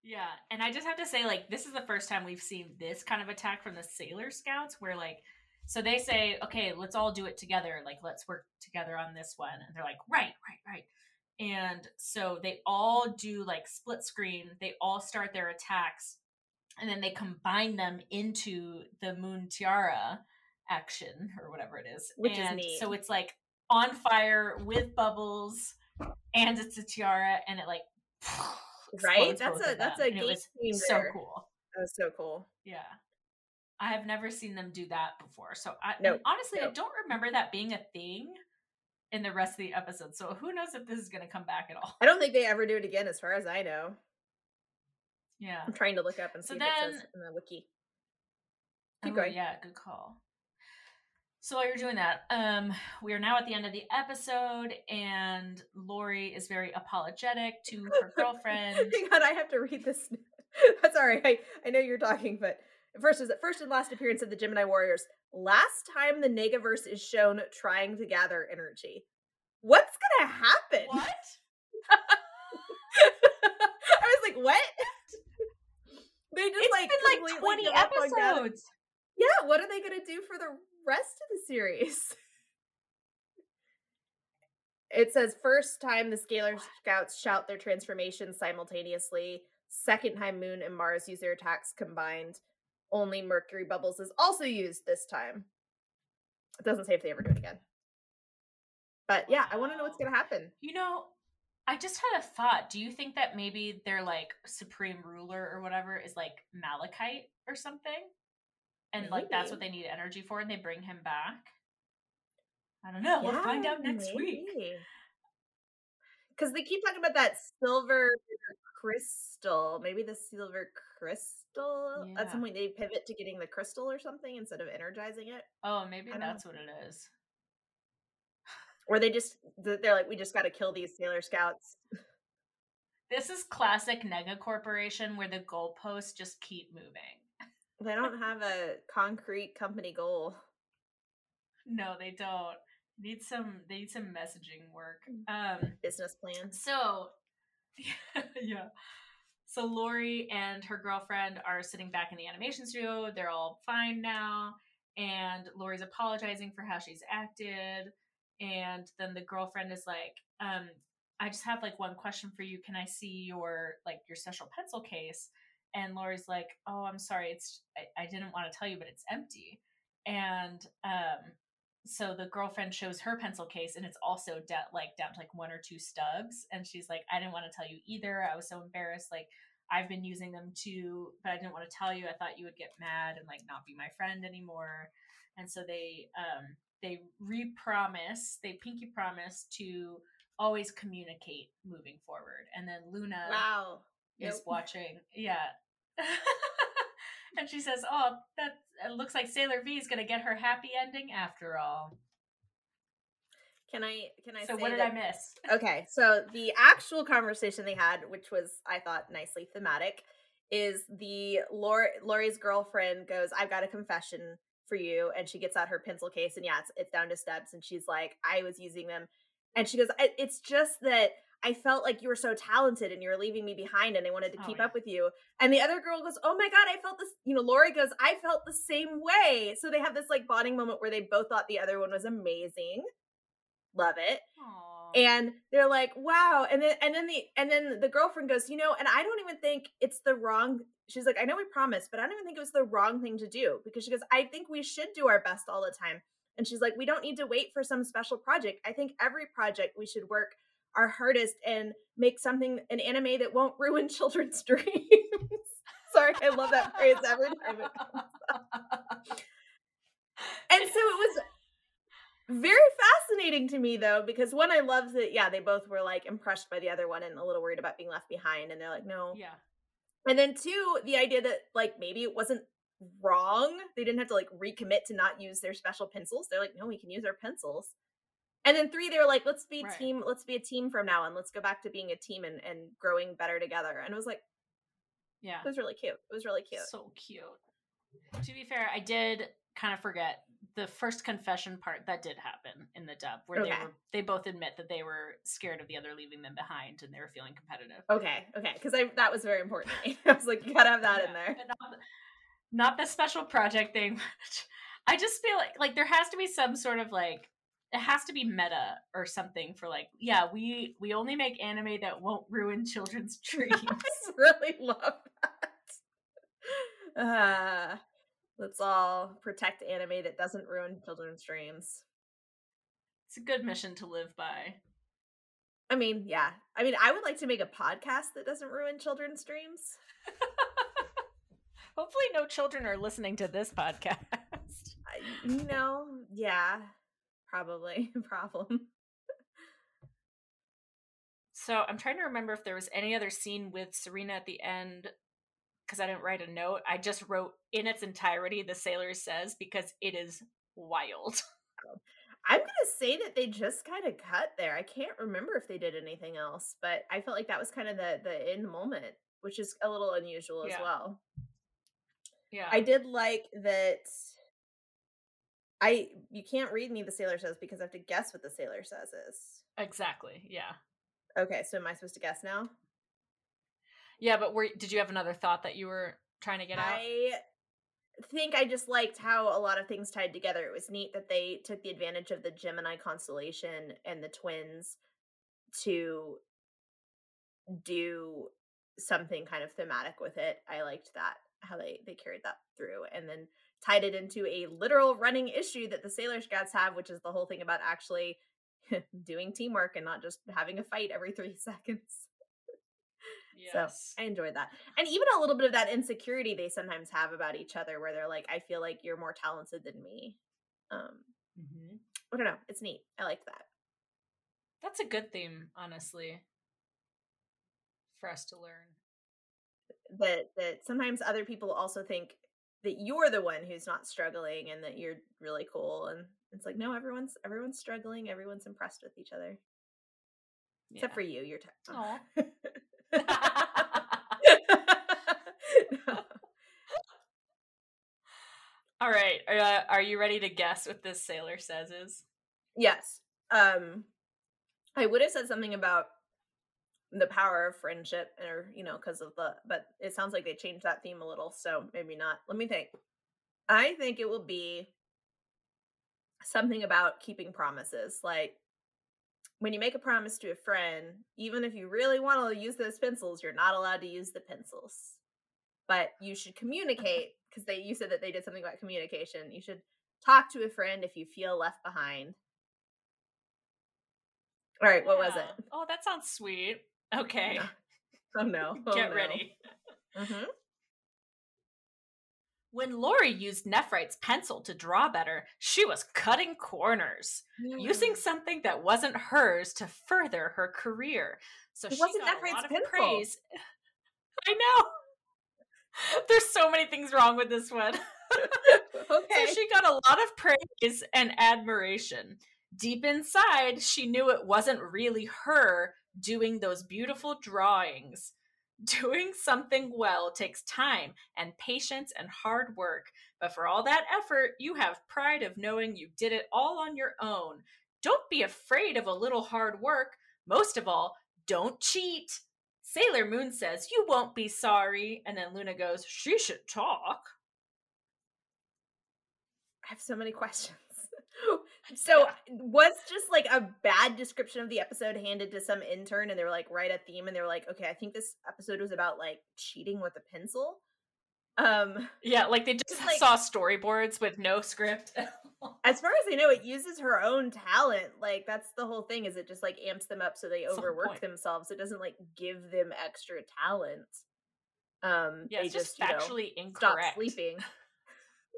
Yeah, and I just have to say, like, this is the first time we've seen this kind of attack from the Sailor Scouts, where like, so they say, okay, let's all do it together. Like, let's work together on this one, and they're like, right, right, right. And so they all do like split screen. They all start their attacks, and then they combine them into the Moon Tiara action or whatever it is. Which is neat. So it's like on fire with bubbles, and it's a tiara, and it like. Right? That's a that's them, a and it game was so cool. That was so cool. Yeah. I have never seen them do that before. So I and honestly I don't remember that being a thing in the rest of the episode. So who knows if this is going to come back at all. I don't think they ever do it again, as far as I know. Yeah. I'm trying to look up and So see if it says in the wiki. Keep Oh, going. Yeah, good call. So while you're doing that, um, we are now at the end of the episode, and Lori is very apologetic to her girlfriend. Hang on, I have to read this. Sorry, I, I know you're talking, but first is the first and last appearance of the Gemini Warriors. Last time the Negaverse is shown trying to gather energy. What's gonna happen? what? I was like, what? They just It's like been like 20 give up on gather- episodes. Yeah, what are they gonna do for the rest of the series? It says first time the Sailor Scouts shout their transformations simultaneously. Second time Moon and Mars use their attacks combined. Only Mercury bubbles is also used this time. It doesn't say if they ever do it again. But yeah, I want to know what's gonna happen. You know, I just had a thought. Do you think that maybe their like supreme ruler or whatever is like Malachite or something? And like that's what they need energy for and they bring him back? I don't know. we'll find out next week. Because they keep talking about that silver crystal. Maybe the silver crystal. At some point, they pivot to getting the crystal or something instead of energizing it. Oh, maybe know. that's what it is. Or they just they're like, we just got to kill these Sailor Scouts. This is classic Nega Corporation where the goalposts just keep moving. They don't have a concrete company goal. No, they don't. Need some they need some messaging work. Mm. Um Business plan. So, yeah. So Lori and her girlfriend are sitting back in the animation studio. They're all fine now, and Lori's apologizing for how she's acted. And then the girlfriend is like, um, "I just have like one question for you. Can I see your like your special pencil case?" And Lori's like, "Oh, I'm sorry. It's I, I didn't want to tell you, but it's empty." And um, so the girlfriend shows her pencil case and it's also da- like down to like one or two stubs and she's like i didn't want to tell you either i was so embarrassed like i've been using them too but i didn't want to tell you i thought you would get mad and like not be my friend anymore and so they um they re-promise they pinky promise to always communicate moving forward and then luna Wow. is Nope. watching yeah and she says oh that it looks like sailor v is gonna get her happy ending after all Can I can I so what did that I miss? Okay, so the actual conversation they had, which was I thought nicely thematic, is the Lori, Lori's girlfriend goes, "I've got a confession for you," and she gets out her pencil case, and yeah, it's, it's down to steps, and she's like, "I was using them," and she goes, "It's just that." I felt like you were so talented and you were leaving me behind and I wanted to Oh, keep yeah. up with you. And the other girl goes, Oh my God, I felt this. You know, Lori goes, I felt the same way. So they have this like bonding moment where they both thought the other one was amazing. Love it Aw. and they're like wow and then and then the and then the girlfriend goes you know and i don't even think it's the wrong she's like i know we promised but i don't even think it was the wrong thing to do because she goes i think we should do our best all the time and she's like we don't need to wait for some special project. I think every project we should work our hardest and make something an anime that won't ruin children's dreams. Sorry i love that phrase every time it comes up. And so it was very fascinating to me though because one i love that yeah they both were like impressed by the other one and a little worried about being left behind and they're like no yeah. And then two the idea that like maybe it wasn't wrong they didn't have to like recommit to not use their special pencils they're like no we can use our pencils and then three they were like let's be a Right. team let's be a team from now on let's go back to being a team and, and growing better together and it was like Yeah. it was really cute it was really cute So cute. To be fair, I did kind of forget the first confession part that did happen in the dub where they were they both admit that they were scared of the other leaving them behind and they were feeling competitive. okay okay because i that was very important to me i was like you gotta have that in there but Not, the- not the special project thing. I just feel like like there has to be some sort of like it has to be meta or something for like yeah we we only make anime that won't ruin children's dreams. I really love that. Uh, let's all protect anime that doesn't ruin children's dreams. it's a good mission to live by. I mean, yeah. I mean, I would like to make a podcast that doesn't ruin children's dreams. Hopefully, no children are listening to this podcast. You know, yeah, probably problem. So I'm trying to remember if there was any other scene with Serena at the end because I didn't write a note. I just wrote in its entirety the sailor says because it is wild. I'm gonna say that they just kind of cut there. I can't remember if they did anything else, but I felt like that was kind of the the end moment, which is a little unusual as well. Yeah. I did like that. I you can't read me the sailor says because I have to guess what the sailor says is. exactly. Yeah. Okay, so am I supposed to guess now? Yeah, but were did you have another thought that you were trying to get out? I think I just liked how a lot of things tied together. It was neat that they took the advantage of the Gemini constellation and the twins to do something kind of thematic with it. I liked that how they they carried that through and then tied it into a literal running issue that the Sailor Scouts have, which is the whole thing about actually doing teamwork and not just having a fight every 3 seconds. Yes. I enjoyed that. And even a little bit of that insecurity they sometimes have about each other where they're like, I feel like you're more talented than me. Um, Mhm. I don't know. It's neat. I like that. That's a good theme, honestly, for us to learn. That that sometimes other people also think that you're the one who's not struggling and that you're really cool. And it's like, no, everyone's everyone's struggling. Everyone's impressed with each other. Except for you. You're t-. All right. Uh, are you ready to guess what this sailor says is? Yes. Um I would have said something about the power of friendship or you know because of the but it sounds like they changed that theme a little so maybe not. Let me think. I think it will be something about keeping promises like when you make a promise to a friend, even if you really want to use those pencils, you're not allowed to use the pencils. But you should communicate because they you said that they did something about communication. You should talk to a friend if you feel left behind. All right, what was it? Oh, that sounds sweet. Okay. Oh no. Oh, Get no. ready. Mhm. When Lori used Nephrite's pencil to draw better, she was cutting corners, using mm. something that wasn't hers to further her career. So It she wasn't got Nephrite's a lot of pencil. praise. I know. There's so many things wrong with this one. okay. So she got a lot of praise and admiration. Deep inside, she knew it wasn't really her doing those beautiful drawings. Doing something well takes time and patience and hard work, but for all that effort, you have pride of knowing you did it all on your own. Don't be afraid of a little hard work. Most of all, don't cheat. Sailor Moon says, You won't be sorry. And then Luna goes, She should talk. I have so many questions. so was just like a bad description of the episode handed to some intern and they were like write a theme and they were like okay i think this episode was about like cheating with a pencil? Um Yeah, like they just Just, like- saw storyboards with no script. as far as i know it uses her own talent like that's the whole thing is it just like amps them up so they That's overwork themselves it doesn't like give them extra talent. Um yeah, they it's just you know, factually stop sleeping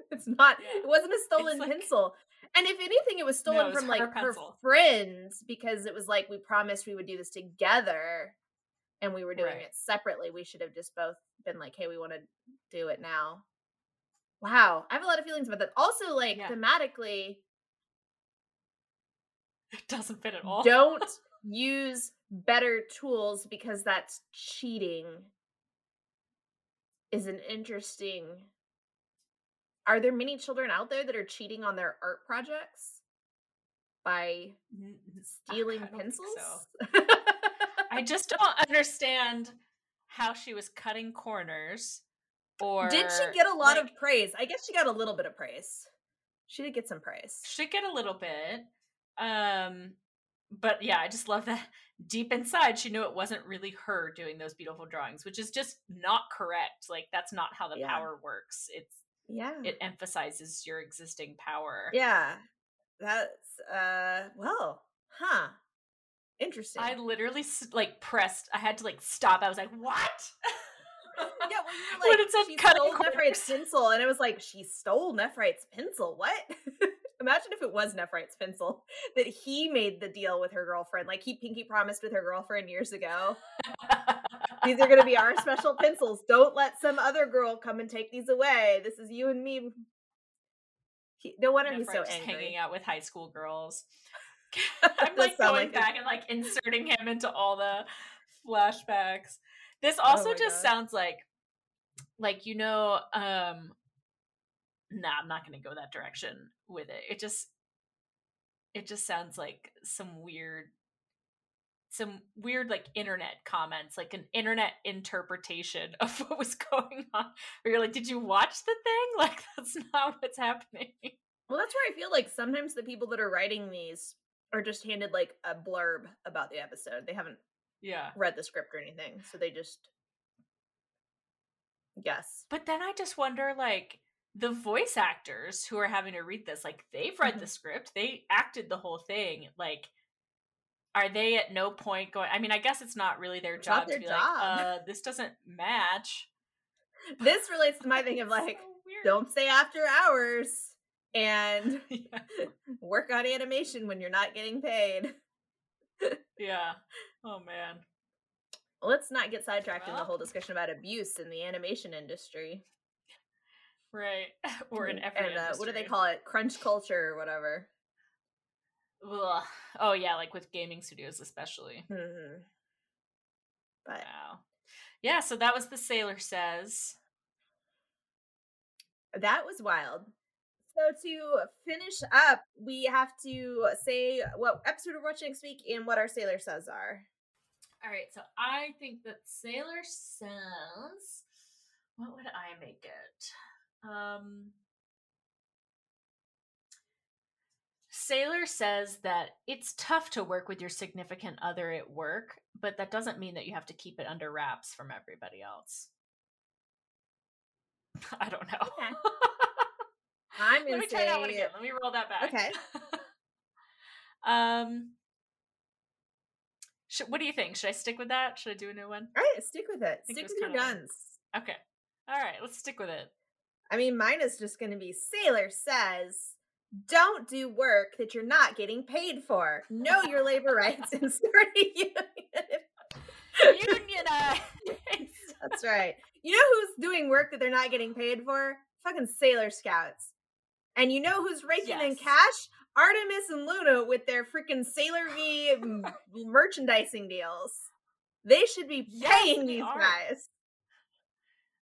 it's not Yeah. it wasn't a stolen like- pencil and if anything it was stolen it was from her like her friends because it was like we promised we would do this together and we were doing Right. it separately we should have just both been like hey we want to do it now wow i have a lot of feelings about that also like Yeah. thematically It doesn't fit at all. don't use better tools because that's cheating is an interesting are there many children out there that are cheating on their art projects by stealing I pencils so. I just don't understand how she was cutting corners. Or did she get a lot like, of praise i guess she got a little bit of praise she did get some praise She did get a little bit. Um, but yeah, I just love that deep inside she knew it wasn't really her doing those beautiful drawings, which is just not correct. Like that's not how the Yeah. power works. It's yeah it emphasizes your existing power. yeah that's uh well huh interesting I literally like pressed. I had to like stop. I was like, "What?" yeah, well, you were When like, it said she cutting stole Nephrite's pencil, and it was like, she stole Nephrite's pencil. What? Imagine if it was Nephrite's pencil that he made the deal with her girlfriend. Like he pinky promised with her girlfriend years ago. These are going to be our special pencils. Don't let some other girl come and take these away. This is you and me. He, no wonder he's so just angry. hanging out with high school girls. I'm like going like it. back and like inserting him into all the flashbacks. This Oh also my just God. sounds like like you know um nah, I'm not going to go that direction with it. It just it just sounds like some weird some weird like internet comments, like an internet interpretation of what was going on. Where you're like, did you watch the thing? Like that's not what's happening. Well, that's where I feel like sometimes the people that are writing these are just handed like a blurb about the episode. They haven't Yeah. read the script or anything, so they just guess. But then I just wonder, like, the voice actors who are having to read this, like, they've read the mm-hmm. script, they acted the whole thing. Like, are they at no point going? I mean, I guess it's not really their It's job to be job. like, uh, this doesn't match. This relates to my thing of like, So don't stay after hours and yeah. work on animation when you're not getting paid. yeah. Oh man. Let's not get sidetracked in the whole discussion about abuse in the animation industry. Right. or in every and uh, what do they call it? Crunch culture or whatever. Ugh. Oh yeah, like with gaming studios especially. hmm But Wow. Yeah, so that was the Sailor Says. that was wild. So to finish up, we have to say what episode we're watching next week and what our sailor says are. All right, so I think that Sailor Says. What would I make it? Um, Sailor says that it's tough to work with your significant other at work, but that doesn't mean that you have to keep it under wraps from everybody else. I don't know. Okay. I'm Let me say try that one again. Let me roll that back. Okay. um. Should, what do you think? Should I stick with that? Should I do a new one? All right, stick with it. think it Stick with your kinda like- guns. Okay. All right. Let's stick with it. I mean, mine is just going to be Sailor says, don't do work that you're not getting paid for. Know your labor rights and start a union. Unionize. That's right. You know who's doing work that they're not getting paid for? Fucking Sailor Scouts. And you know who's raking in cash? Artemis and Luna with their freaking Sailor V merchandising deals. They should be paying they these are. guys.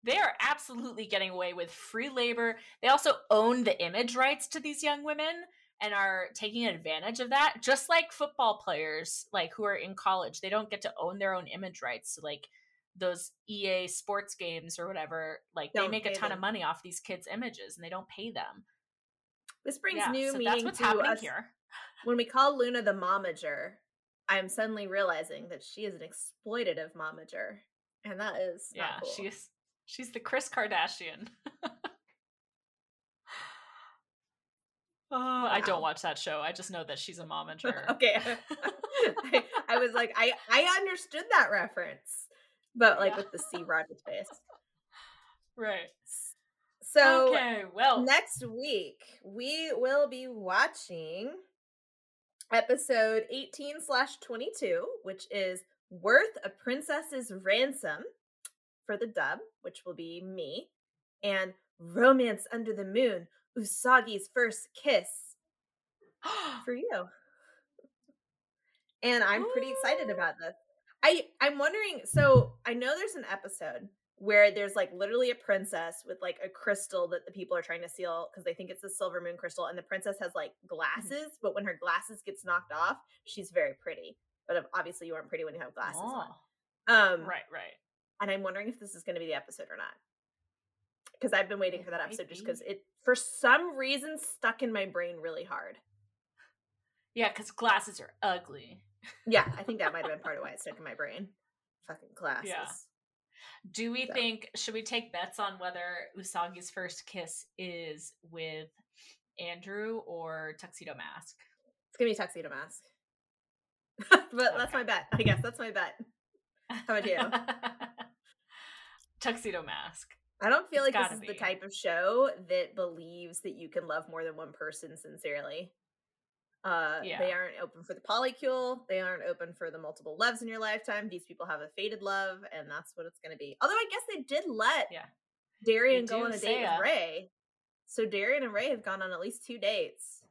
They are absolutely getting away with free labor. They also own the image rights to these young women and are taking advantage of that. Just like football players, like who are in college, they don't get to own their own image rights. So like those EA sports games or whatever, like they Don't make a ton them. of money off these kids' images and they don't pay them. This brings Yeah, new so meaning that's what's to happening us. here. When we call Luna the momager, I'm suddenly realizing that she is an exploitative momager. And that is Yeah, cool. she's she's the Kris Kardashian. oh, I don't watch that show. I just know that she's a momager. okay. I, I was like, I I understood that reference, but like Yeah. with the C Roger's face. Right. So okay, well, next week we will be watching episode 18 slash 22 which is worth a princess's ransom for the dub which will be me and romance under the moon usagi's first kiss for you. And i'm pretty excited about this. I i'm wondering so i know there's an episode where there's like literally a princess with like a crystal that the people are trying to steal because they think it's a silver moon crystal and the princess has like glasses but when her glasses gets knocked off she's very pretty but obviously you aren't pretty when you have glasses on. Oh, um right, right. And i'm wondering if this is going to be the episode or not. Because i've been waiting It for that episode just because it for some reason stuck in my brain really hard. Yeah, because glasses are ugly. yeah i think that might have been part of why it stuck in my brain. Fucking glasses. Do we So. think should we take bets on whether Usagi's first kiss is with Andrew or Tuxedo Mask? it's gonna be tuxedo mask. But that's my bet i guess. That's my bet. How about you? Tuxedo Mask. I don't feel It's like this is the type of show that believes that you can love more than one person sincerely. Uh, Yeah. They aren't open for the polycule. They aren't open for the multiple loves in your lifetime. These people have a faded love, and that's what it's going to be. Although I guess they did let Yeah. Darien They go on a date with Raye. So Darien and Raye have gone on at least two dates.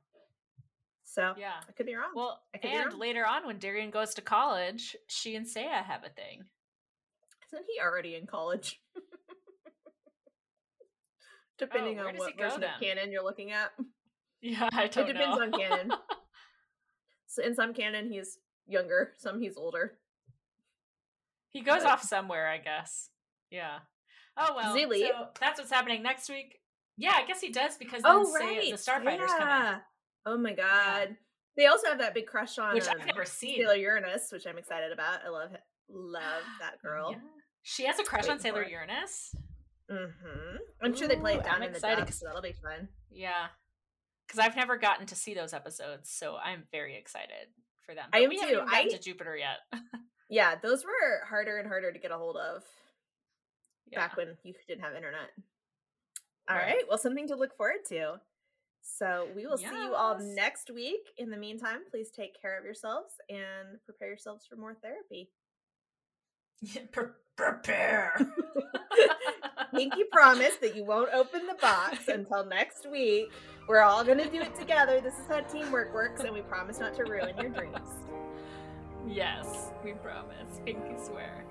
So Yeah. I could be wrong. Well, I could be and wrong. later on when Darien goes to college, she and Seiya have a thing. Isn't he already in college? Depending where on what version then? of canon you're looking at. Yeah, I don't depends know. on canon. So in some canon he's younger, some he's older. he goes But- off somewhere, I guess. Yeah. Oh well. Leave? So that's what's happening next week. Yeah, I guess he does because Oh then Seiya, right, the Starfighters come in. Oh my god. They also have that big crush on Which um, I've never seen. Sailor Uranus, which I'm excited about. I love love that girl. Yeah. She has a crush on Sailor. Uranus. Mm-hmm. I'm sure they play it down I'm in the excited dub, 'cause- so that'll be fun. Yeah. Because I've never gotten to see those episodes, so I'm very excited for them. I But am we too. haven't gotten I- to Jupiter yet. Yeah, those were harder and harder to get a hold of yeah. back when you didn't have internet. All Right. right. Well, something to look forward to. So we will see you all next week. In the meantime, please take care of yourselves and prepare yourselves for more therapy. Pre- prepare. Pinky promise that you won't open the box until next week. We're all going to do it together. This is how teamwork works, and we promise not to ruin your dreams. yes, we promise. Pinky swear.